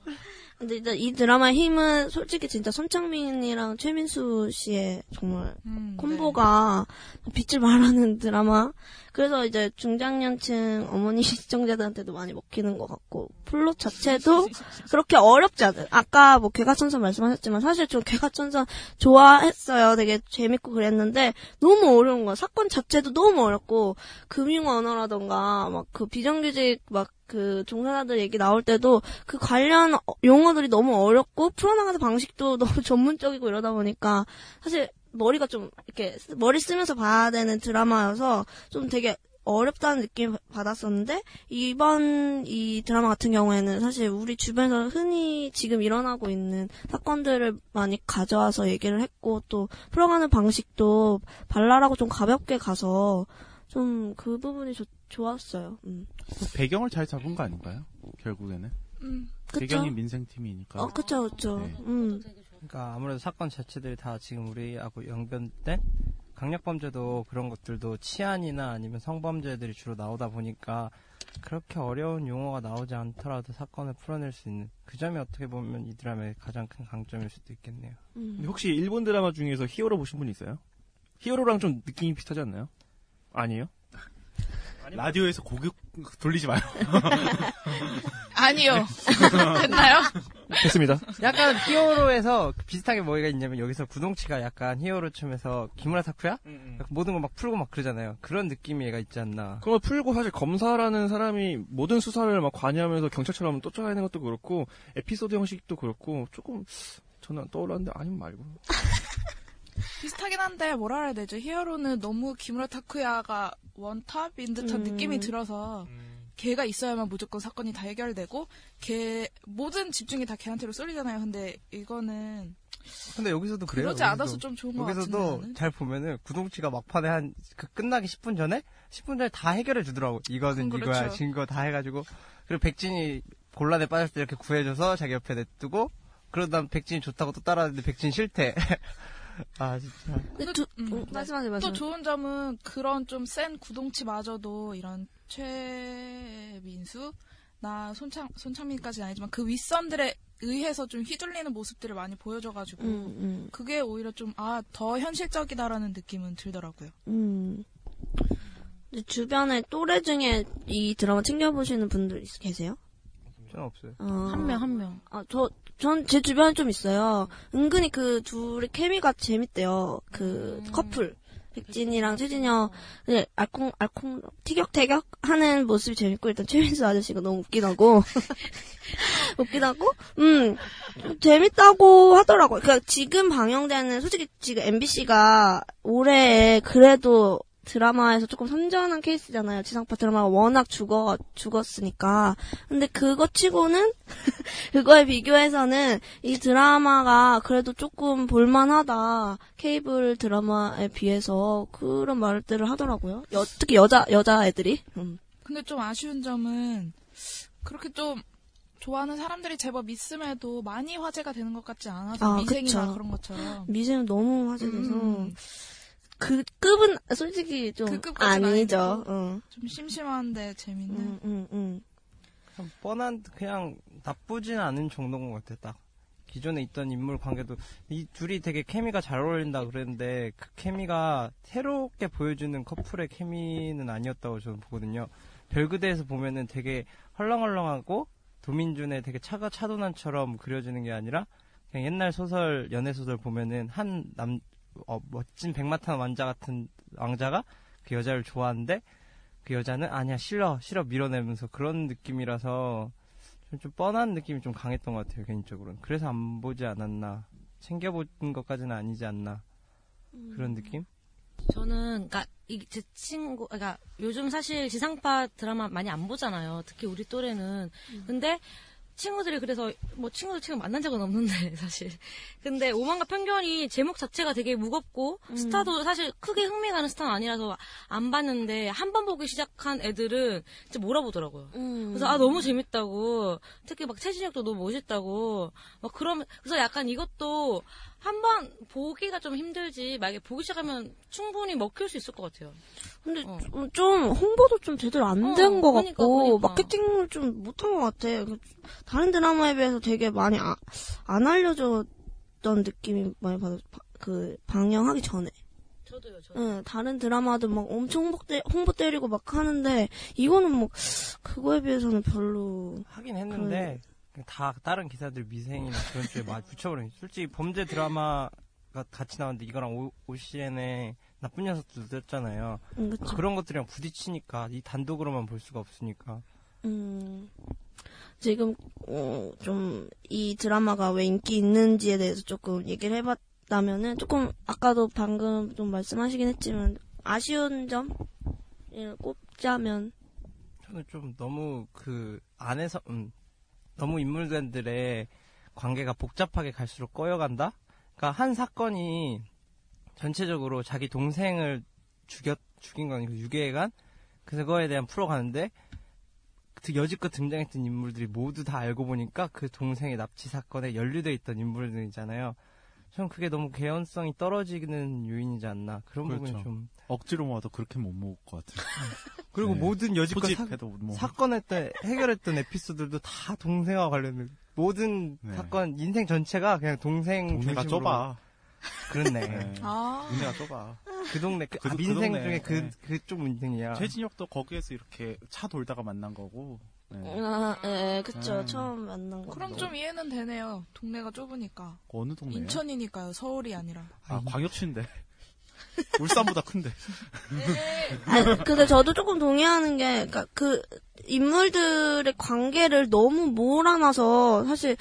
근데 일단 이 드라마의 힘은 솔직히 진짜 손창민이랑 최민수 씨의 정말 음, 콤보가 빛을 발하는 드라마. 그래서 이제 중장년층 어머니 시청자들한테도 많이 먹히는 것 같고 플롯 자체도 그렇게 어렵지 않아요. 아까 뭐 개과천선 말씀하셨지만 사실 저 개과천선 좋아했어요. 되게 재밌고 그랬는데 너무 어려운 거야. 사건 자체도 너무 어렵고 금융 언어라던가 막 그 비정규직 막 그 종사자들 얘기 나올 때도 그 관련 어- 용어들이 너무 어렵고 풀어나가는 방식도 너무 전문적이고 이러다 보니까 사실 머리가 좀 이렇게 쓰- 머리 쓰면서 봐야 되는 드라마여서 좀 되게 어렵다는 느낌 받았었는데 이번 이 드라마 같은 경우에는 사실 우리 주변에서 흔히 지금 일어나고 있는 사건들을 많이 가져와서 얘기를 했고 또 풀어가는 방식도 발랄하고 좀 가볍게 가서 좀 그 부분이 좋- 좋았어요. 음. 그 배경을 잘 잡은 거 아닌가요? 결국에는. 음. 그쵸? 배경이 민생팀이니까. 어, 그쵸, 그쵸. 네. 음. 그러니까 아무래도 사건 자체들이 다 지금 우리하고 연관된 강력범죄도 그런 것들도 치안이나 아니면 성범죄들이 주로 나오다 보니까 그렇게 어려운 용어가 나오지 않더라도 사건을 풀어낼 수 있는 그 점이 어떻게 보면 이 드라마의 가장 큰 강점일 수도 있겠네요. 음. 혹시 일본 드라마 중에서 히어로 보신 분 있어요? 히어로랑 좀 느낌이 비슷하지 않나요? 아니에요? 라디오에서 고급 돌리지 마요. 아니요. 됐나요? 됐습니다. 약간 히어로에서 비슷하게 뭐가 있냐면 여기서 구동치가 약간 히어로 춤에서 기무라 타쿠야? 약간 모든 걸막 풀고 막 그러잖아요. 그런 느낌이 얘가 있지 않나. 그걸 풀고 사실 검사라는 사람이 모든 수사를 막 관여하면서 경찰처럼 쫓아가는 것도 그렇고 에피소드 형식도 그렇고 조금 저는 떠올랐는데 아니면 말고. 비슷하긴 한데 뭐라 해야 되죠? 히어로는 너무 기무라 타쿠야가 원탑인 듯한 음. 느낌이 들어서 걔가 있어야만 무조건 사건이 다 해결되고 걔 모든 집중이 다 걔한테로 쏠리잖아요. 근데 이거는 근데 여기서도 그래요. 그러지 여기서도. 않아서 좀 좋은 것 같은데 여기서도 나는. 잘 보면은 구동치가 막판에 한 그 끝나기 10분 전에 10분 전에 다 해결해 주더라고. 이거는 그럼 이거야 그렇죠. 증거 다 해가지고 그리고 백진이 곤란에 빠졌을 때 이렇게 구해줘서 자기 옆에 냅두고 그러다 백진이 좋다고 또 따라하는데 백진 싫대. 아 진짜. 근데 두, 음, 음, 네. 말씀하세요, 또 말씀. 좋은 점은 그런 좀 센 구동치마저도 이런 최민수 나 손창 손창민까지는 아니지만 그 윗선들에 의해서 좀 휘둘리는 모습들을 많이 보여줘가지고 음, 음, 그게 오히려 좀 아 더 현실적이다라는 느낌은 들더라고요. 음. 근데 주변에 또래 중에 이 드라마 챙겨보시는 분들 있- 계세요? 저는 없어요. 한 명, 한 명. 아, 저, 전 제 주변에 좀 있어요. 은근히 그 둘의 케미가 재밌대요. 그 커플. 백진이랑 최진영, 네, 알콩, 알콩, 티격태격 하는 모습이 재밌고, 일단 최민수 아저씨가 너무 웃기다고. 웃기다고? 음, 재밌다고 하더라고요. 그니까 지금 방영되는, 솔직히 지금 MBC가 올해 그래도 드라마에서 조금 선전한 케이스잖아요. 지상파 드라마가 워낙 죽어, 죽었으니까. 근데 그거 치고는, 그거에 비교해서는 이 드라마가 그래도 조금 볼만하다. 케이블 드라마에 비해서 그런 말들을 하더라고요. 여- 특히 여자, 여자애들이. 음. 근데 좀 아쉬운 점은 그렇게 좀 좋아하는 사람들이 제법 있음에도 많이 화제가 되는 것 같지 않아서 아, 미생이나 그쵸. 그런 것처럼 미생은 너무 화제돼서. 음. 그 급은 솔직히 좀 그 아니죠. 어. 좀 심심한데 재밌는. 음, 음, 음. 그냥 뻔한 그냥 나쁘진 않은 정도인 것 같아. 딱 기존에 있던 인물 관계도 이 둘이 되게 케미가 잘 어울린다 그랬는데 그 케미가 새롭게 보여주는 커플의 케미는 아니었다고 저는 보거든요. 별그대에서 보면은 되게 헐렁헐렁하고 도민준의 되게 차가 차도난처럼 그려지는 게 아니라 그냥 옛날 소설 연애 소설 보면은 한 남 어, 멋진 백마탄 왕자 같은 왕자가 그 여자를 좋아하는데 그 여자는 아니야 싫어 싫어 밀어내면서 그런 느낌이라서 좀, 좀 뻔한 느낌이 좀 강했던 것 같아요 개인적으로는 그래서 안 보지 않았나 챙겨본 것까지는 아니지 않나 그런 느낌? 저는 그러니까 이제 친구 그러니까 요즘 사실 지상파 드라마 많이 안 보잖아요. 특히 우리 또래는. 근데 친구들이 그래서 뭐 친구들 지금 만난 적은 없는데 사실. 근데 오만과 편견이 제목 자체가 되게 무겁고 스타도 사실 크게 흥미가는 스타는 아니라서 안 봤는데 한 번 보기 시작한 애들은 진짜 몰아보더라고요. 음. 그래서 아 너무 재밌다고 특히 막 최진혁도 너무 멋있다고 막 그러면 그래서 약간 이것도 한번 보기가 좀 힘들지 만약에 보기 시작하면 충분히 먹힐 수 있을 것 같아요. 근데 어. 좀- 좀 홍보도 좀 제대로 안 어, 된것 그러니까, 같고 그러니까. 마케팅을 좀 못한 것 같아. 그 다른 드라마에 비해서 되게 많이 아- 안 알려줬던 느낌이 많이 받아. 그 방영하기 전에. 저도요. 저도. 응, 다른 드라마도 막 엄청 홍보, 때, 홍보 때리고 막 하는데 이거는 뭐 그거에 비해서는 별로 하긴 했는데 그냥 다 다른 기사들 미생이나 그런 쪽에 많이 붙여버리니 솔직히 범죄 드라마가 같이 나왔는데 이거랑 오, OCN의 나쁜 녀석도 떴잖아요. 음, 그쵸. 그런 것들이랑 부딪히니까 이 단독으로만 볼 수가 없으니까. 음, 지금 어, 좀 이 드라마가 왜 인기 있는지에 대해서 조금 얘기를 해봤다면은 조금 아까도 방금 좀 말씀하시긴 했지만 아쉬운 점? 예, 꼽자면? 저는 좀 너무 그 안에서 음, 너무 인물들의 관계가 복잡하게 갈수록 꺼여간다. 그러니까 한 사건이 전체적으로 자기 동생을 죽였 죽인 건 아니고 유괴해간 그거에 대한 풀어가는데 그 여지껏 등장했던 인물들이 모두 다 알고 보니까 그 동생의 납치 사건에 연루돼 있던 인물들이잖아요. 저는 그게 너무 개연성이 떨어지는 요인이지 않나 그런 그렇죠. 부분이 좀 억지로 모아도 그렇게 못 모을 것 같아요. 그리고 네. 모든 여지껏 사, 때 해결했던 에피소드들도 다 동생과 관련된 모든 네. 사건 인생 전체가 그냥 동생 동네가 중심으로 좁아. 그렇네. 네. 아. 동네가 좁아. 그 동네 그, 그 아, 도- 그 민생 동네, 중에 그 네. 그쪽 민생이야. 최진혁도 거기에서 이렇게 차 돌다가 만난 거고. 네. 아, 예, 그쵸 네. 처음 만난 거. 그럼 좀 이해는 되네요. 동네가 좁으니까. 어느 동네야? 인천이니까요. 서울이 아니라. 아, 광역시인데. 울산보다 큰데. 아니, 근데 저도 조금 동의하는 게, 그니까 그, 인물들의 관계를 너무 몰아놔서, 사실,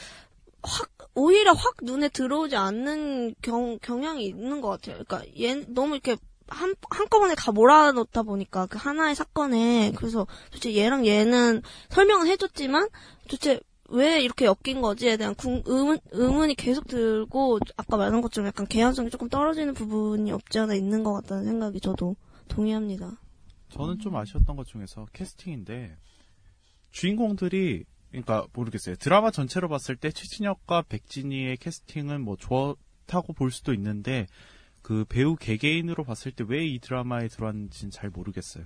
확, 오히려 확 눈에 들어오지 않는 경, 경향이 있는 것 같아요. 그니까, 얘, 너무 이렇게, 한, 한꺼번에 다 몰아넣다 보니까, 그 하나의 사건에, 그래서, 도대체 얘랑 얘는 설명은 해줬지만, 도대체 왜 이렇게 엮인 거지에 대한 궁, 의문, 의문이 계속 들고, 아까 말한 것처럼 약간 개연성이 조금 떨어지는 부분이 없지 않아 있는 것 같다는 생각이 저도 동의합니다. 저는 좀 아쉬웠던 것 중에서 캐스팅인데, 주인공들이 그러니까 모르겠어요. 드라마 전체로 봤을 때 최진혁과 백진희의 캐스팅은 뭐 좋다고 볼 수도 있는데 그 배우 개개인으로 봤을 때 왜 이 드라마에 들어왔는지는 잘 모르겠어요.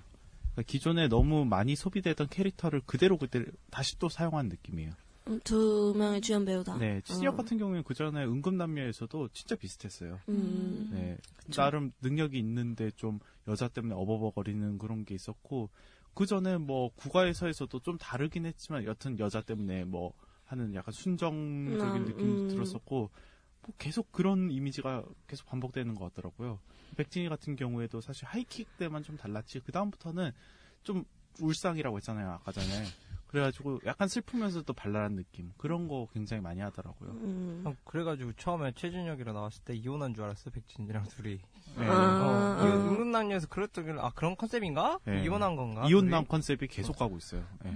그러니까 기존에 너무 많이 소비되던 캐릭터를 그대로 그대로 다시 또 사용한 느낌이에요. 음, 두 명의 주연 배우다. 네, 최진혁 어. 같은 경우에는 그 전에 은금남녀에서도 진짜 비슷했어요. 음. 네, 나름 능력이 있는데 좀 여자 때문에 어버버거리는 그런 게 있었고 그 전에 뭐 국가에서에서도 좀 다르긴 했지만 여튼 여자 때문에 뭐 하는 약간 순정적인 음, 느낌도 음. 들었었고 뭐 계속 그런 이미지가 계속 반복되는 것 같더라고요. 백진희 같은 경우에도 사실 하이킥 때만 좀 달랐지 그 다음부터는 좀 울상이라고 했잖아요 아까 전에. 그래가지고 약간 슬프면서도 발랄한 느낌 그런 거 굉장히 많이 하더라고요. 음. 어, 그래가지고 처음에 최준혁이랑 나왔을 때 이혼한 줄 알았어 백진이랑 둘이. 네. 아. 어, 은근남녀에서 그랬더니 아 그런 컨셉인가? 네. 이혼한 건가? 이혼남 둘이? 컨셉이 계속 가고 있어요. 네.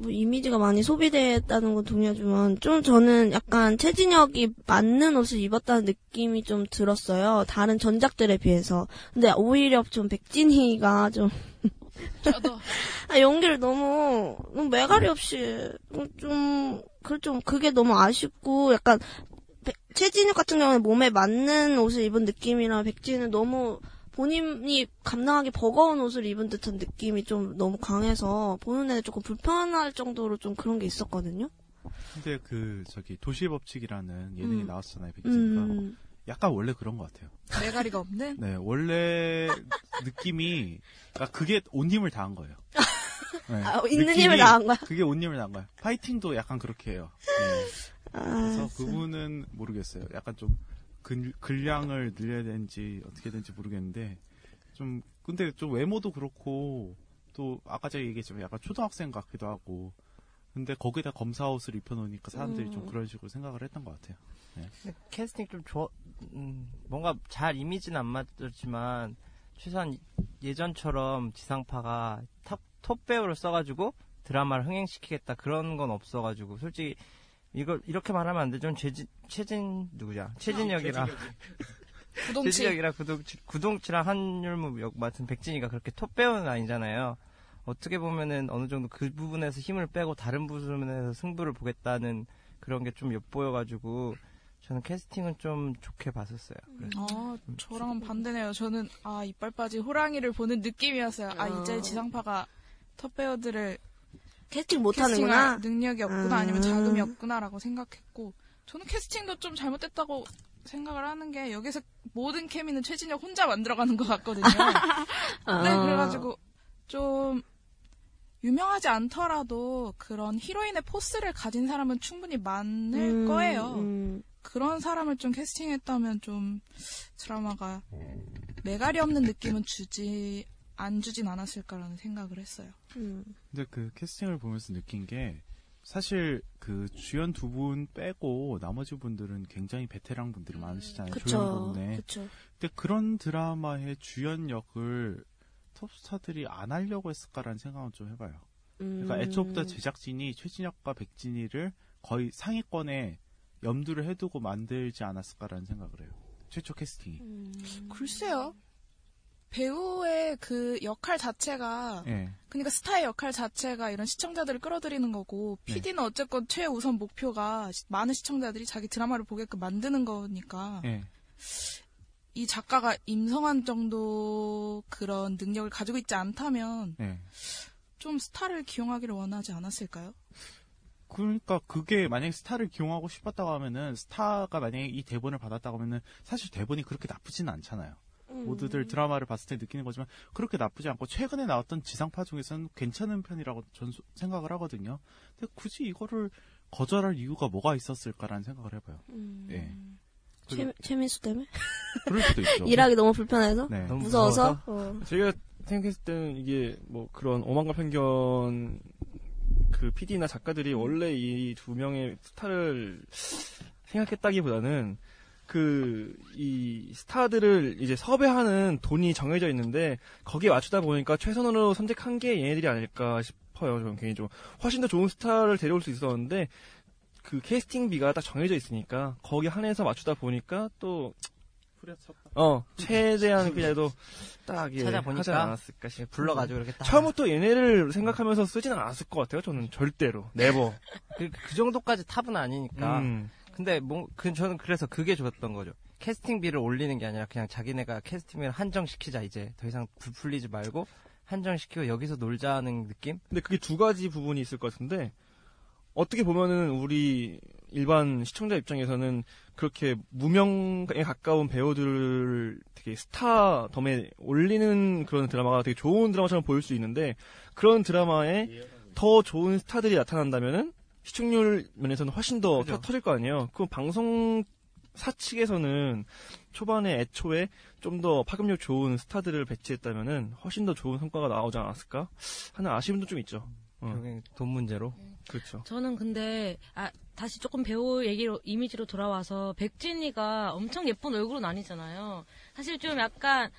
뭐 이미지가 많이 소비됐다는 건 동의하지만 좀 저는 약간 최진혁이 맞는 옷을 입었다는 느낌이 좀 들었어요. 다른 전작들에 비해서. 근데 오히려 좀 백진희가 좀 저도 아, 연기를 너무, 너무 매가리 없이, 좀, 그, 좀, 그게 너무 아쉽고, 약간, 백- 최진욱 같은 경우는 몸에 맞는 옷을 입은 느낌이라 백진은 너무 본인이 감당하기 버거운 옷을 입은 듯한 느낌이 좀 너무 강해서 보는 애 조금 불편할 정도로 좀 그런 게 있었거든요. 근데 그 저기 도시의 법칙이라는 예능이 음. 나왔잖아요 백진이가 음, 약간 원래 그런 것 같아요. 메가리가 없는 네 원래 느낌이 그러니까 그게 온 힘을 다한 거예요. 네, 아, 있는 힘을 다한 거야? 그게 온 힘을 다한 거야. 파이팅도 약간 그렇게 해요. 네. 아, 그래서 그분은 모르겠어요. 약간 좀 근, 근량을 늘려야 되는지 어떻게 되는지 모르겠는데 좀 근데 좀 외모도 그렇고 또 아까 제가 얘기했지만 약간 초등학생 같기도 하고 근데 거기다 검사 옷을 입혀놓으니까 사람들이 좀 음. 그런 식으로 생각을 했던 것 같아요. 근데 캐스팅 좀 좋아, 음, 뭔가 잘 이미지는 안 맞았지만, 최소한 예전처럼 지상파가 탑, 톱 배우를 써가지고 드라마를 흥행시키겠다 그런 건 없어가지고, 솔직히, 이걸, 이렇게 말하면 안 되죠. 최진, 최진, 누구냐? 최진혁이랑, 구동치 최진혁이랑 구동치, 구동치랑 한율무 역 맡은 백진이가 그렇게 톱 배우는 아니잖아요. 어떻게 보면은 어느 정도 그 부분에서 힘을 빼고 다른 부분에서 승부를 보겠다는 그런 게 좀 엿보여가지고 저는 캐스팅은 좀 좋게 봤었어요. 그래서 아, 저랑 반대네요. 저는 아 이빨 빠진 호랑이를 보는 느낌이었어요. 아 어. 이제 지상파가 톱 배우들을 캐스팅 못하는구나. 능력이 없구나 아. 아니면 자금이 없구나라고 생각했고 저는 캐스팅도 좀 잘못됐다고 생각을 하는 게 여기서 모든 케미는 최진혁 혼자 만들어가는 것 같거든요. 아. 네, 그래가지고 좀 유명하지 않더라도 그런 히로인의 포스를 가진 사람은 충분히 많을 음, 거예요. 음. 그런 사람을 좀 캐스팅했다면 좀 드라마가 매갈이 없는 느낌은 주지 안 주진 않았을까라는 생각을 했어요. 음. 근데 그 캐스팅을 보면서 느낀 게 사실 그 주연 두 분 빼고 나머지 분들은 굉장히 베테랑 분들이 많으시잖아요. 그쵸. 그쵸. 근데 그런 드라마의 주연 역을 톱스타들이 안 하려고 했을까라는 생각은 좀 해봐요. 그러니까 음. 애초부터 제작진이 최진혁과 백진희를 거의 상위권에 염두를 해두고 만들지 않았을까라는 생각을 해요. 최초 캐스팅이. 음. 글쎄요. 배우의 그 역할 자체가 예. 그러니까 스타의 역할 자체가 이런 시청자들을 끌어들이는 거고 네. PD는 어쨌건 최우선 목표가 시- 많은 시청자들이 자기 드라마를 보게끔 만드는 거니까 예. 이 작가가 임성한 정도 그런 능력을 가지고 있지 않다면 예. 좀 스타를 기용하기를 원하지 않았을까요? 그러니까 그게 만약에 스타를 기용하고 싶었다고 하면은 스타가 만약에 이 대본을 받았다고 하면은 사실 대본이 그렇게 나쁘지는 않잖아요. 음. 모두들 드라마를 봤을 때 느끼는 거지만 그렇게 나쁘지 않고 최근에 나왔던 지상파 중에서는 괜찮은 편이라고 전 소- 생각을 하거든요. 근데 굳이 이거를 거절할 이유가 뭐가 있었을까라는 생각을 해봐요. 음. 예. 최, 최민수 때문에? 그럴 수도 있죠. 일하기 너무 불편해서? 네. 너무 무서워서? 무서워서? 어. 제가 생각했을 때는 이게 뭐 그런 오만과 편견 그 PD나 작가들이 원래 이 두 명의 스타를 생각했다기보다는 그 이 스타들을 이제 섭외하는 돈이 정해져 있는데 거기에 맞추다 보니까 최선으로 선택한 게 얘네들이 아닐까 싶어요. 저는 개인적으로 훨씬 더 좋은 스타를 데려올 수 있었는데 그 캐스팅비가 딱 정해져 있으니까 거기 한해서 맞추다 보니까 또어 최대한 그냥도 딱 예, 찾아보니까 하지 않았을까 싶 불러가지고 이렇게 딱 처음부터 얘네를 생각하면서 쓰진 않았을 것 같아요. 저는 절대로 never. 그, 그 정도까지 탑은 아니니까. 음. 근데 뭐, 그, 저는 그래서 그게 좋았던 거죠. 캐스팅비를 올리는 게 아니라 그냥 자기네가 캐스팅비를 한정시키자 이제 더 이상 불 풀리지 말고 한정시키고 여기서 놀자는 느낌? 근데 그게 두 가지 부분이 있을 것 같은데 어떻게 보면은 우리 일반 시청자 입장에서는 그렇게 무명에 가까운 배우들을 되게 스타덤에 올리는 그런 드라마가 되게 좋은 드라마처럼 보일 수 있는데 그런 드라마에 더 좋은 스타들이 나타난다면은 시청률 면에서는 훨씬 더 그죠. 터- 터질 거 아니에요. 그 방송 사 측에서는 초반에 애초에 좀 더 파급력 좋은 스타들을 배치했다면은 훨씬 더 좋은 성과가 나오지 않았을까 하는 아쉬움도 좀 있죠. 어. 결국엔 돈 문제로. 그렇죠. 저는 근데 아 다시 조금 배우 얘기로 이미지로 돌아와서 백진이가 엄청 예쁜 얼굴은 아니잖아요. 사실 좀 약간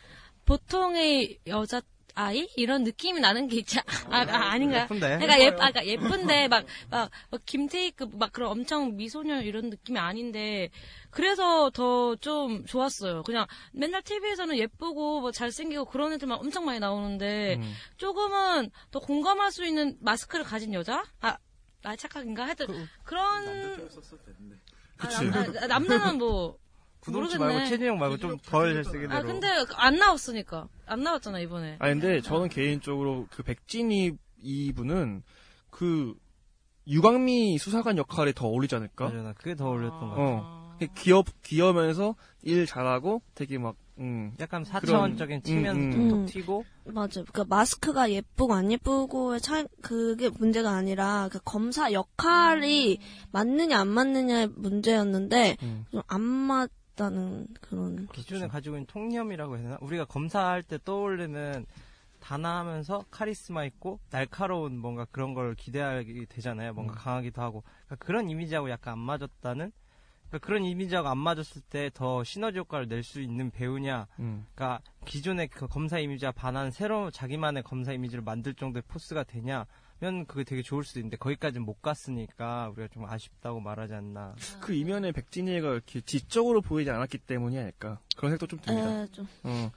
보통의 여자 아이 이런 느낌이 나는 게 있지 아, 아 아닌가요? 예쁜데? 그러니까 예, 아, 그러니까 예쁜데 막 막 김태희급 막 그런 엄청 미소녀 이런 느낌이 아닌데 그래서 더 좀 좋았어요. 그냥 맨날 TV에서는 예쁘고 뭐 잘생기고 그런 애들만 엄청 많이 나오는데 음. 조금은 더 공감할 수 있는 마스크를 가진 여자? 아, 나 착각인가? 하여튼 그런 아, 그치. 남, 아, 남자는 뭐 모르겠네. 말고 최진영 말고 좀 덜 잘생긴 아 애로. 근데 안 나왔으니까 안 나왔잖아 이번에. 아 근데 저는 개인적으로 그 백진이 이분은 그 유광미 수사관 역할에 더 어울리지 않을까? 맞아, 나 그게 더 어울렸던 것 같아. 어. 귀여 귀여면서 일 잘하고 되게 막 음. 약간 사차원적인 측면도 음, 좀 음. 튀고 맞아. 그러니까 마스크가 예쁘고 안 예쁘고의 차이 그게 문제가 아니라 그 검사 역할이 맞느냐 안 맞느냐의 문제였는데 음. 좀안맞 다는 그런 기존에 가지고 있는 통념이라고 해야 되나? 우리가 검사할 때 떠오르는 단아하면서 카리스마 있고 날카로운 뭔가 그런 걸 기대하게 되잖아요. 뭔가 강하기도 하고 그러니까 그런 이미지하고 약간 안 맞았다는 그러니까 그런 이미지하고 안 맞았을 때 더 시너지 효과를 낼 수 있는 배우냐 음. 그러니까 기존의 그 검사 이미지와 반한 새로운 자기만의 검사 이미지를 만들 정도의 포스가 되냐 면 그게 되게 좋을 수도 있는데 거기까지는 못 갔으니까 우리가 좀 아쉽다고 말하지 않나. 그 이면에 백진이가 이렇게 지적으로 보이지 않았기 때문이 아닐까 그런 생각도 좀 듭니다. 에, 좀 어.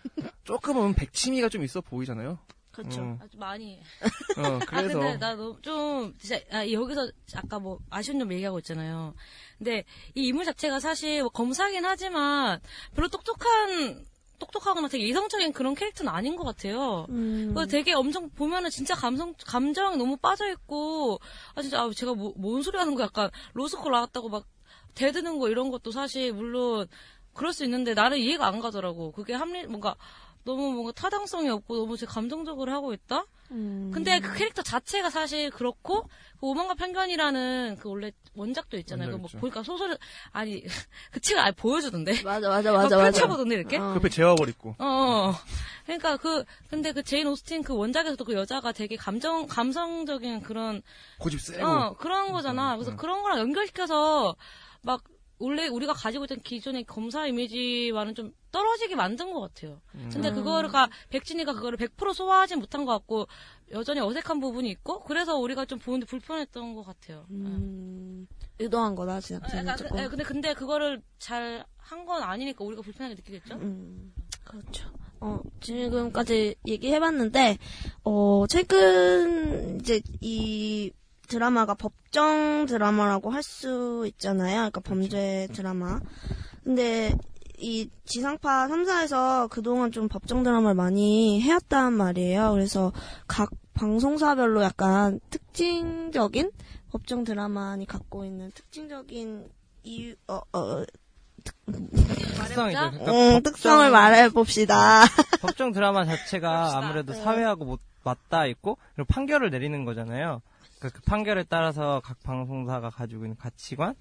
조금은 백치미가 좀 있어 보이잖아요. 그렇죠. 어. 아주 많이. 어, 그래서 아, 근데 나좀 진짜 아, 여기서 아까 뭐 아쉬운 점 얘기하고 있잖아요. 근데 이 인물 자체가 사실 뭐 검사긴 하지만 별로 똑똑한 똑똑하거나 되게 이성적인 그런 캐릭터는 아닌 것 같아요. 음. 그 되게 엄청 보면은 진짜 감성 감정이 너무 빠져 있고 아 진짜 아, 제가 뭐, 뭔 소리 하는 거 약간 로스쿨 나왔다고 막 대드는 거 이런 것도 사실 물론 그럴 수 있는데 나는 이해가 안 가더라고. 그게 합리 뭔가 너무 뭔가 타당성이 없고 너무 제 감정적으로 하고 있다. 음. 근데 그 캐릭터 자체가 사실 그렇고 그 오만과 편견이라는 그 원래 원작도 있잖아요. 그뭐. 보니까 소설 아니 그 책을 아예 보여주던데. 맞아 맞아 막 맞아 맞아. 펼쳐보던데 이렇게. 어. 그 옆에 재화벌 있고 어, 어. 그러니까 그 근데 그 제인 오스틴 그 원작에서도 그 여자가 되게 감정 감성적인 그런 고집 세고 어 그런 거잖아. 그래서 음. 그런 거랑 연결시켜서 막 원래 우리가 가지고 있던 기존의 검사 이미지와는 좀 떨어지게 만든 것 같아요. 근데 음. 그거가 백진이가 그거를 100% 소화하진 못한 것 같고 여전히 어색한 부분이 있고 그래서 우리가 좀 보는데 불편했던 것 같아요. 음, 의도한 거다 진짜. 아, 그-. 예, 근데 근데 그거를 잘 한 건 아니니까 우리가 불편하게 느끼겠죠. 음, 그렇죠. 어, 지금까지 얘기해봤는데, 어, 최근, 이제, 이 드라마가 법정 드라마라고 할 수 있잖아요. 그러니까 범죄 드라마. 근데, 이 지상파 3사에서 그동안 좀 법정 드라마를 많이 해왔단 말이에요. 그래서 각 방송사별로 약간 특징적인 법정 드라마니 갖고 있는 특징적인 이유, 어, 어, 특성이죠. 그러니까 음, 법정- 특성을 말해봅시다. 법정 드라마 자체가. 아무래도 네. 사회하고 못 맞닿아 있고 그리고 판결을 내리는 거잖아요. 그러니까 그 판결에 따라서 각 방송사가 가지고 있는 가치관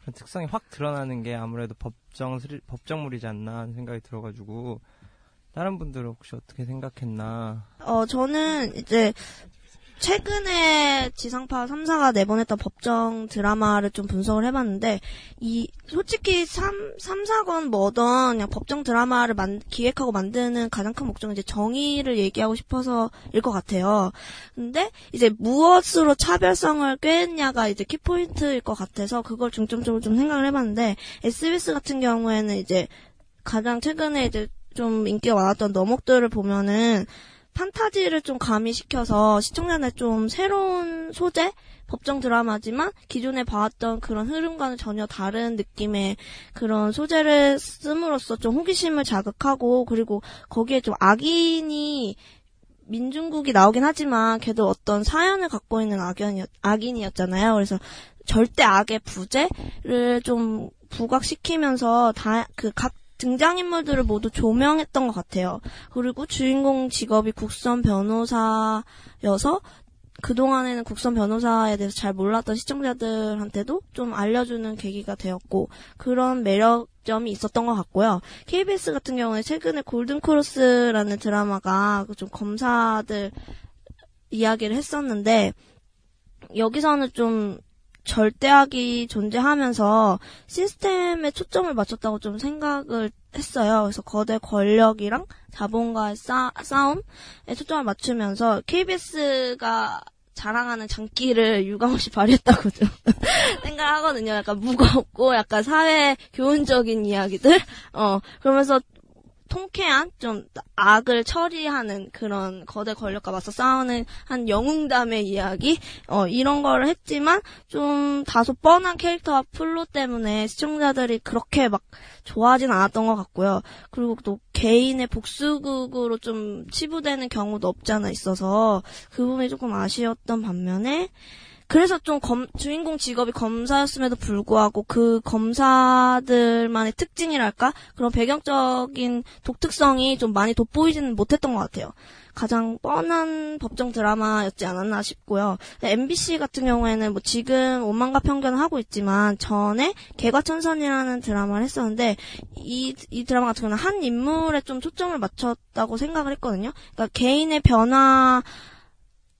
그런 특성이 확 드러나는 게 아무래도 법정 스릴- 법정물이지 않나 하는 생각이 들어가지고 다른 분들은 혹시 어떻게 생각했나? 어, 저는 이제 최근에 지상파 3사가 내보냈던 법정 드라마를 좀 분석을 해봤는데, 이, 솔직히 3, 3, 4건 뭐든 그냥 법정 드라마를 만, 기획하고 만드는 가장 큰 목적은 이제 정의를 얘기하고 싶어서일 것 같아요. 근데 이제 무엇으로 차별성을 꿰느냐가 이제 키포인트일 것 같아서 그걸 중점적으로 좀 생각을 해봤는데, SBS 같은 경우에는 이제 가장 최근에 이제 좀 인기가 많았던 너목들을 보면은 판타지를 좀 가미시켜서 시청자한테 좀 새로운 소재? 법정 드라마지만 기존에 봐왔던 그런 흐름과는 전혀 다른 느낌의 그런 소재를 씀으로써 좀 호기심을 자극하고 그리고 거기에 좀 악인이 민중국이 나오긴 하지만 걔도 어떤 사연을 갖고 있는 악연이었, 악인이었잖아요. 그래서 절대 악의 부재를 좀 부각시키면서 다 그 각 등장인물들을 모두 조명했던 것 같아요. 그리고 주인공 직업이 국선 변호사여서 그동안에는 국선 변호사에 대해서 잘 몰랐던 시청자들한테도 좀 알려주는 계기가 되었고 그런 매력점이 있었던 것 같고요. KBS 같은 경우에 최근에 골든크로스라는 드라마가 그좀 검사들 이야기를 했었는데 여기서는 좀 절대악이 존재하면서 시스템에 초점을 맞췄다고 좀 생각을 했어요. 그래서 거대 권력이랑 자본가의 싸, 싸움에 초점을 맞추면서 KBS가 자랑하는 장기를 유감없이 발휘했다고 좀 생각하거든요. 약간 무겁고 약간 사회 교훈적인 이야기들. 어, 그러면서 통쾌한 좀 악을 처리하는 그런 거대 권력과 맞서 싸우는 한 영웅담의 이야기 어 이런 거를 했지만 좀 다소 뻔한 캐릭터와 플롯 때문에 시청자들이 그렇게 막 좋아하진 않았던 것 같고요. 그리고 또 개인의 복수극으로 좀 치부되는 경우도 없지 않아 있어서 그 부분이 조금 아쉬웠던 반면에 그래서 좀 검- 주인공 직업이 검사였음에도 불구하고 그 검사들만의 특징이랄까 그런 배경적인 독특성이 좀 많이 돋보이지는 못했던 것 같아요. 가장 뻔한 법정 드라마였지 않았나 싶고요. MBC 같은 경우에는 뭐 지금 오만과 편견을 하고 있지만 전에 개과천선이라는 드라마를 했었는데 이, 이 드라마 같은 경우는 한 인물에 좀 초점을 맞췄다고 생각을 했거든요. 그러니까 개인의 변화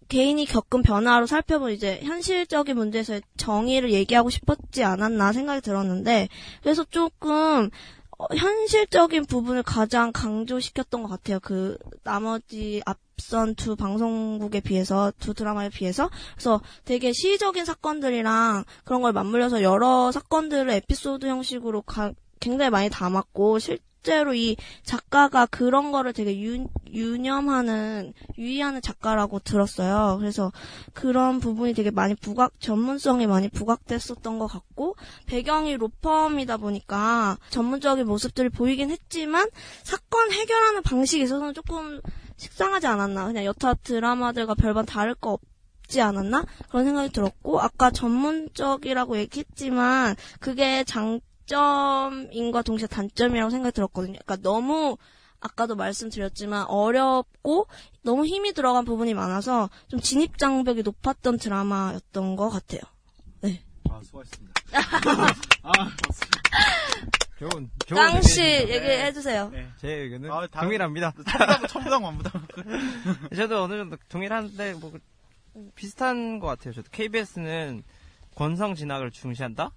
개인이 겪은 변화로 살펴본 이제 현실적인 문제에서의 정의를 얘기하고 싶었지 않았나 생각이 들었는데 그래서 조금 어, 현실적인 부분을 가장 강조시켰던 것 같아요. 그 나머지 앞선 두 방송국에 비해서 두 드라마에 비해서 그래서 되게 시적인 사건들이랑 그런 걸 맞물려서 여러 사건들을 에피소드 형식으로 가- 굉장히 많이 담았고 실 제로 이 작가가 그런 거를 되게 유, 유념하는 유의하는 작가라고 들었어요. 그래서 그런 부분이 되게 많이 부각 전문성이 많이 부각됐었던 것 같고 배경이 로펌이다 보니까 전문적인 모습들이 보이긴 했지만 사건 해결하는 방식에 있어서는 조금 식상하지 않았나. 그냥 여타 드라마들과 별반 다를 거 없 지 않았나? 그런 생각이 들었고 아까 전문적이라고 얘기했지만 그게 장 점인과 동시에 단점이라고 생각이 들었거든요. 그러니까 너무 아까도 말씀드렸지만 어렵고 너무 힘이 들어간 부분이 많아서 좀 진입 장벽이 높았던 드라마였던 것 같아요. 네. 아, 수고하셨습니다. 아, 좋은, 좋은 깡씨 의견입니다. 얘기해 주세요. 네, 제 의견은 아, 다- 동일합니다. 첨부당 완부당. 저도 어느 정도 동일한데 뭐 그- 비슷한 것 같아요. 저도 KBS는 권성 진학을 중시한다.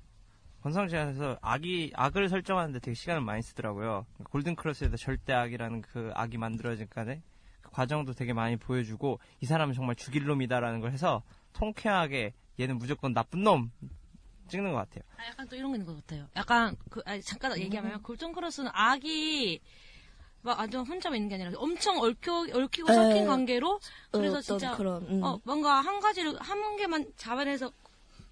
권성 진학에서 악이 악을 설정하는데 되게 시간을 많이 쓰더라고요. 골든 크로스에도 절대 악이라는 그 악이 만들어진까지 그 과정도 되게 많이 보여주고 이 사람은 정말 죽일 놈이다라는 걸 해서 통쾌하게 얘는 무조건 나쁜 놈 찍는 것 같아요. 아, 약간 또 이런 거 있는 것 같아요. 약간 그 아니, 잠깐 얘기하면 골든 크로스는 악이 막 완전 혼자만 있는 게 아니라 엄청 얽혀 얽히고 에, 섞인 관계로 그래서 진짜 그런, 음. 어 뭔가 한 가지를 한 개만 잡아내서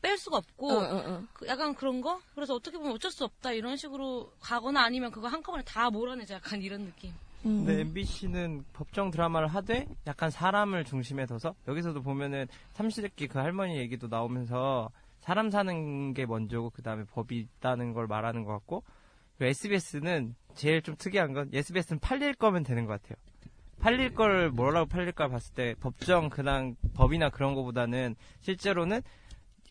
뺄 수가 없고 어, 어, 어. 그 약간 그런 거 그래서 어떻게 보면 어쩔 수 없다 이런 식으로 가거나 아니면 그거 한꺼번에 다 몰아내자 약간 이런 느낌. 음. 근데 MBC는 법정 드라마를 하되 약간 사람을 중심에 둬서 여기서도 보면은 삼시세끼 그 할머니 얘기도 나오면서 사람 사는 게 먼저고 그 다음에 법이 있다는 걸 말하는 것 같고 SBS는 제일 좀 특이한 건 SBS는 팔릴 거면 되는 것 같아요. 팔릴 걸 뭐라고 팔릴까 봤을 때 법정 그냥 법이나 그런 거보다는 실제로는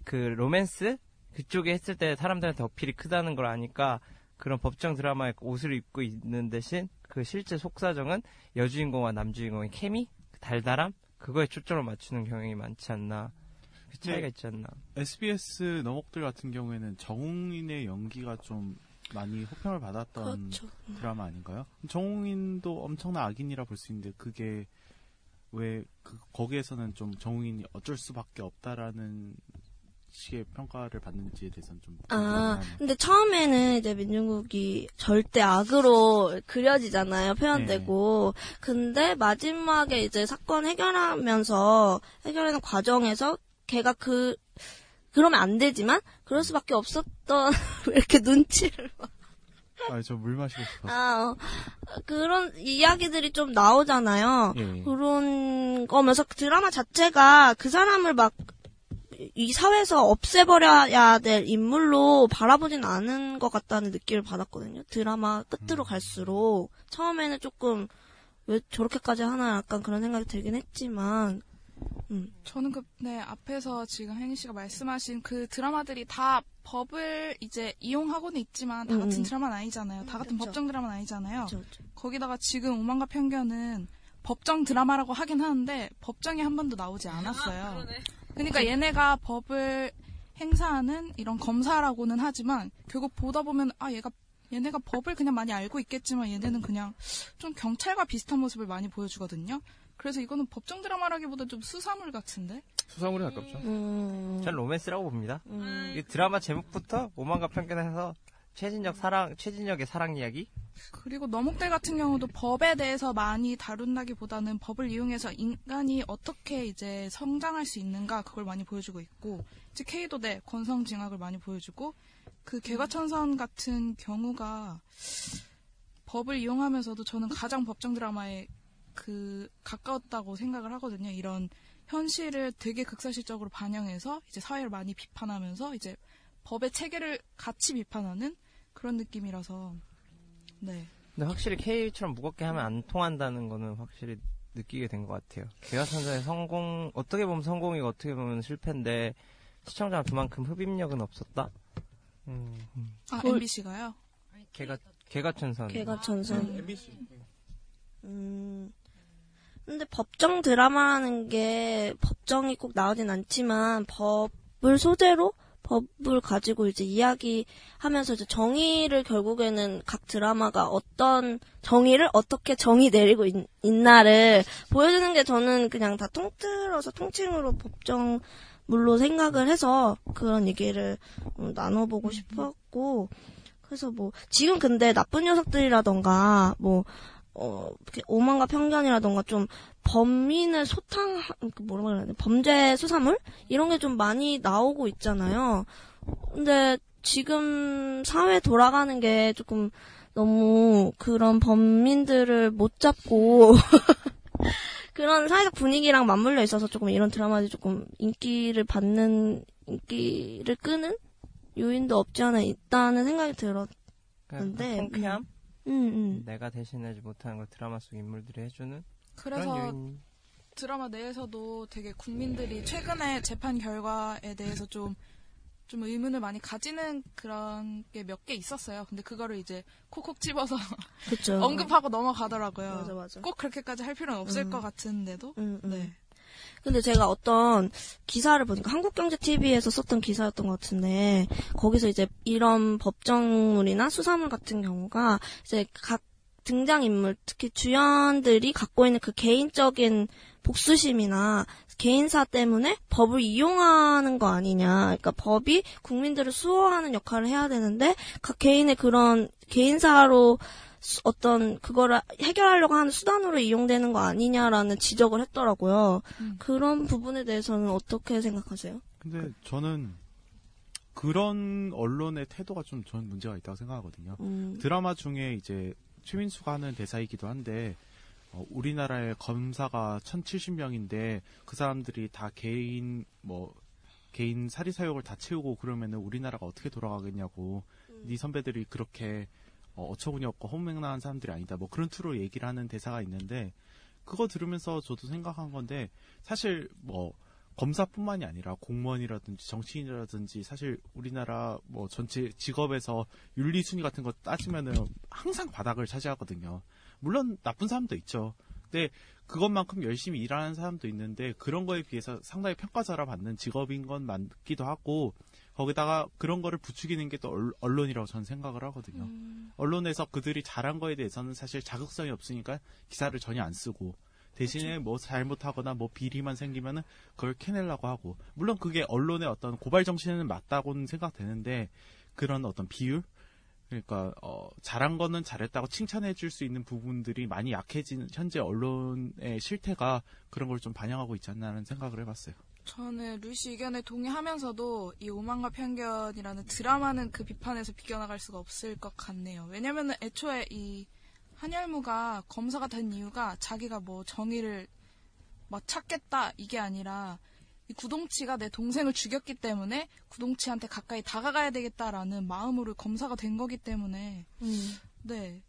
그 로맨스 그쪽에 했을 때 사람들한테 어필이 크다는 걸 아니까 그런 법정 드라마에 옷을 입고 있는 대신 그 실제 속사정은 여주인공과 남주인공의 케미, 그 달달함 그거에 초점을 맞추는 경향이 많지 않나 그 차이가 네. 있지 않나. SBS 너목들 같은 경우에는 정웅인의 연기가 좀 많이 호평을 받았던 그렇죠. 드라마 아닌가요? 정웅인도 엄청난 악인이라 볼 수 있는데 그게 왜 그, 거기에서는 좀 정웅인이 어쩔 수밖에 없다라는 식의 평가를 받는지에 대해서는 좀 아. 근데 처음에는 이제 민중국이 절대 악으로 그려지잖아요, 표현되고. 근데 마지막에 이제 사건 해결하면서, 해결하는 과정에서 걔가 그, 그러면 안 되지만, 그럴 수밖에 없었던, 왜 이렇게 눈치를 봐. 아, 저 물 마시고 싶어서. 아, 어. 그런 이야기들이 좀 나오잖아요. 예. 그런 거면서 그 드라마 자체가 그 사람을 막, 이 사회에서 없애버려야 될 인물로 바라보진 않은 것 같다는 느낌을 받았거든요. 드라마 끝으로 갈수록. 처음에는 조금, 왜 저렇게까지 하나 약간 그런 생각이 들긴 했지만, 음. 저는 그, 네, 앞에서 지금 혜니 씨가 말씀하신 그 드라마들이 다 법을 이제 이용하고는 있지만 다 음, 같은 음. 드라마는 아니잖아요. 다 같은 그쵸. 법정 드라마는 아니잖아요. 그쵸, 그쵸. 거기다가 지금 오만과 편견은 법정 드라마라고 하긴 하는데 법정에 한 번도 나오지 않았어요. 그러니까 얘네가 법을 행사하는 이런 검사라고는 하지만 결국 보다 보면 아 얘가 얘네가 법을 그냥 많이 알고 있겠지만 얘네는 그냥 좀 경찰과 비슷한 모습을 많이 보여주거든요. 그래서 이거는 법정 드라마라기보다 좀 수사물 같은데? 수사물에 가깝죠. 음. 전 로맨스라고 봅니다. 음. 이 드라마 제목부터 오만과 편견에서 최진혁 사랑, 최진혁의 사랑 이야기? 그리고 너목들 같은 경우도 법에 대해서 많이 다룬다기보다는 법을 이용해서 인간이 어떻게 이제 성장할 수 있는가 그걸 많이 보여주고 있고 이제 K도 네 권성징악을 많이 보여주고 그 개과천선 같은 경우가 법을 이용하면서도 저는 가장 법정 드라마에 그 가까웠다고 생각을 하거든요. 이런 현실을 되게 극사실적으로 반영해서 이제 사회를 많이 비판하면서 이제 법의 체계를 같이 비판하는 그런 느낌이라서 네. 근데 확실히 K처럼 무겁게 하면 안 통한다는 거는 확실히 느끼게 된 것 같아요. 개화선전의 성공, 어떻게 보면 성공이고 어떻게 보면 실패인데, 시청자가 그만큼 흡입력은 없었다? 음, 아 그걸- MBC가요? 개가, 개가 천선. 개가 천선. 음. 근데 법정 드라마라는 게 법정이 꼭 나오진 않지만 법을 소재로 법을 가지고 이제 이야기하면서 이제 정의를 결국에는 각 드라마가 어떤 정의를 어떻게 정의 내리고 있, 있나를 보여주는 게 저는 그냥 다 통틀어서 통칭으로 법정 물로 생각을 해서 그런 얘기를 음, 나눠보고 싶었고 그래서 뭐 지금 근데 나쁜 녀석들이라던가 뭐 어, 오만과 편견이라던가 좀 범인을 소탕, 그 뭐라고 해야 되나, 범죄 수사물? 이런 게 좀 많이 나오고 있잖아요. 근데 지금 사회 돌아가는 게 조금 너무 그런 범인들을 못 잡고 그런 사회적 분위기랑 맞물려 있어서 조금 이런 드라마들이 조금 인기를 받는, 인기를 끄는 요인도 없지 않아 있다는 생각이 들었는데. 그러니까 통쾌함? 음, 음. 내가 대신하지 못하는 걸 드라마 속 인물들이 해주는 그래서 그런 요인. 드라마 내에서도 되게 국민들이 최근에 재판 결과에 대해서 좀, 좀 의문을 많이 가지는 그런 게 몇 개 있었어요. 근데 그거를 이제 콕콕 집어서. 언급하고 넘어가더라고요. 맞아, 맞아. 꼭 그렇게까지 할 필요는 없을 음. 것 같은데도. 음, 음. 네. 근데 제가 어떤 기사를 보니까 한국경제TV에서 썼던 기사였던 것 같은데 거기서 이제 이런 법정물이나 수사물 같은 경우가 이제 각 등장인물 특히 주연들이 갖고 있는 그 개인적인 복수심이나 개인사 때문에 법을 이용하는 거 아니냐. 그러니까 법이 국민들을 수호하는 역할을 해야 되는데 각 개인의 그런 개인사로 수- 어떤 그거를 해결하려고 하는 수단으로 이용되는 거 아니냐라는 지적을 했더라고요. 음. 그런 부분에 대해서는 어떻게 생각하세요? 근데 저는 그런 언론의 태도가 좀 저는 문제가 있다고 생각하거든요. 음. 드라마 중에 이제 최민수가 하는 대사이기도 한데 어, 우리나라의 검사가 1,070명인데 그 사람들이 다 개인 뭐 개인 사리 사욕을 다 채우고 그러면은 우리나라가 어떻게 돌아가겠냐고 네 선배들이 그렇게 어, 어처구니 없고 허무맹랑한 사람들이 아니다. 뭐 그런 투로 얘기를 하는 대사가 있는데 그거 들으면서 저도 생각한 건데 사실 뭐 검사뿐만이 아니라 공무원이라든지 정치인이라든지 사실 우리나라 뭐 전체 직업에서 윤리 순위 같은 거 따지면은 항상 바닥을 차지하거든요. 물론 나쁜 사람도 있죠. 근데 그것만큼 열심히 일하는 사람도 있는데 그런 거에 비해서 상당히 평가절하 받는 직업인 건 맞기도 하고 거기다가 그런 거를 부추기는 게 또 언론이라고 저는 생각을 하거든요. 언론에서 그들이 잘한 거에 대해서는 사실 자극성이 없으니까 기사를 전혀 안 쓰고 대신에 뭐 잘못하거나 뭐 비리만 생기면은 그걸 캐내려고 하고 물론 그게 언론의 어떤 고발 정신은 맞다고는 생각되는데 그런 어떤 비율 그러니까 어 잘한 거는 잘했다고 칭찬해 줄 수 있는 부분들이 많이 약해진 현재 언론의 실태가 그런 걸 좀 반영하고 있지 않나라는 생각을 해봤어요. 저는 루시 의견에 동의하면서도 이 오만과 편견이라는 드라마는 그 비판에서 비껴나갈 수가 없을 것 같네요. 왜냐면은 애초에 이 한열무가 검사가 된 이유가 자기가 뭐 정의를 막 찾겠다 이게 아니라 이 구동치가 내 동생을 죽였기 때문에 구동치한테 가까이 다가가야 되겠다라는 마음으로 검사가 된 거기 때문에 네그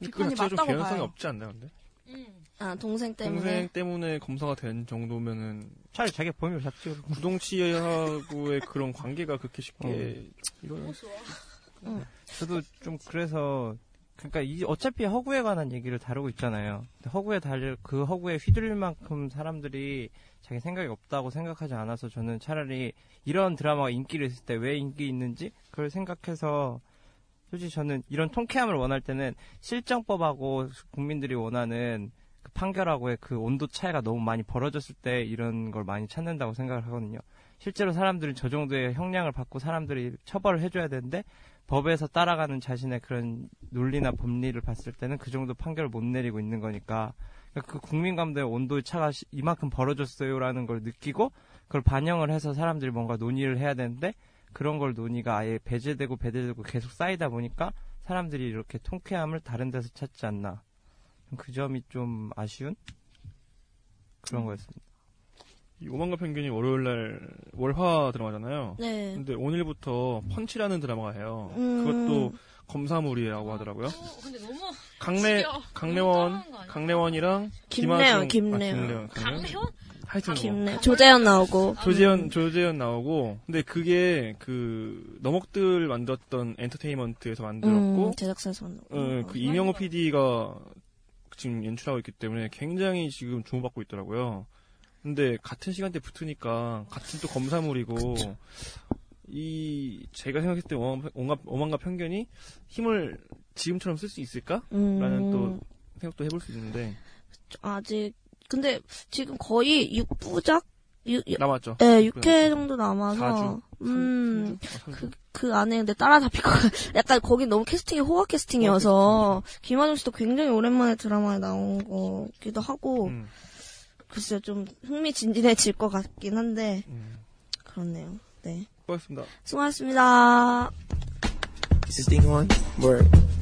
비판이 좀 맞다고 개연성이 봐요. 없지 않나요, 근데? 아 동생 때문에. 동생 때문에 검사가 된 정도면은 차라리 자기 범위를 잡지. 구동치하고의 그런 관계가 그렇게 쉽게 이런 저도 좀 그래서 그러니까 이 어차피 허구에 관한 얘기를 다루고 있잖아요. 허구에 달릴 그 허구에 휘둘릴 만큼 사람들이 자기 생각이 없다고 생각하지 않아서 저는 차라리 이런 드라마가 인기를 있을 때 왜 인기 있는지 그걸 생각해서 솔직히 저는 이런 통쾌함을 원할 때는 실정법하고 국민들이 원하는 그 판결하고의 그 온도 차이가 너무 많이 벌어졌을 때 이런 걸 많이 찾는다고 생각을 하거든요. 실제로 사람들은 저 정도의 형량을 받고 사람들이 처벌을 해줘야 되는데 법에서 따라가는 자신의 그런 논리나 법리를 봤을 때는 그 정도 판결을 못 내리고 있는 거니까 그러니까 그 국민 감도의 온도의 차가 시- 이만큼 벌어졌어요라는 걸 느끼고 그걸 반영을 해서 사람들이 뭔가 논의를 해야 되는데 그런 걸 논의가 아예 배제되고 배제되고 계속 쌓이다 보니까 사람들이 이렇게 통쾌함을 다른 데서 찾지 않나 그 점이 좀 아쉬운 그런 거였습니다. 이 오만과 편견이 월요일 날 월화 드라마잖아요. 네. 근데 오늘부터 펀치라는 드라마가 해요. 음. 그것도 검사물이라고 하더라고요. 근데 너무 강래. 강래원? 강래원이랑. 아, 김래원, 김래원? 강래원? 하여튼 뭐. 김래 조재현 나오고. 조재현 조재현 나오고 근데 그게 그 너목들 만들었던 엔터테인먼트에서 만들었고 음, 제작사에서 만들고. 어, 그 이명호 PD가 지금 연출하고 있기 때문에 굉장히 지금 주목받고 있더라고요. 근데 같은 시간대 붙으니까 같은 또 검사물이고 이 제가 생각했을 때 오만- 오만- 오만과 편견이 힘을 지금처럼 쓸 수 있을까? 라는 음. 또 생각도 해볼 수 있는데 아직 근데 지금 거의 6부작 남았죠. 네, 6회 정도 남아서 사주? 음. 아, 삼- 그, 그 안에 근데 따라잡힐 거 약간 거긴 너무 캐스팅이 호화 캐스팅이어서 김하중 씨도 굉장히 오랜만에 드라마에 나온 거기도 하고 음. 글쎄요 좀 흥미진진해질 것 같긴 한데 음. 그렇네요. 네. 수고하셨습니다. 수고하셨습니다.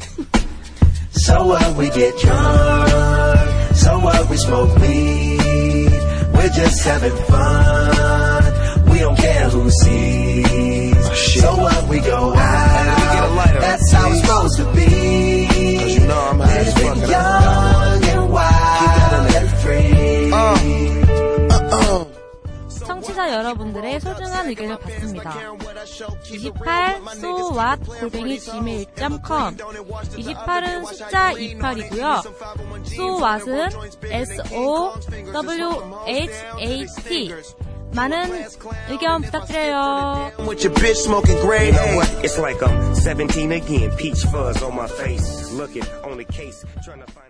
so what? We get drunk. So what? We smoke weed. We're just having fun. We don't care who sees. Oh, so what? We go out. Lighter, That's how it's supposed to be. Cause you know I'm high as fuck. Young and wild and free. Uh. 청취자 여러분들의 소중한 의견을 받습니다. 28 so what 골뱅이 gmail.com 28은 숫자 28이고요. so what은 s o w h a t 많은 의견 부탁드려요. With your bitch smoking gray hair. It's like I'm 17 again. Peach fuzz on my face. Looking on the case. Trying to find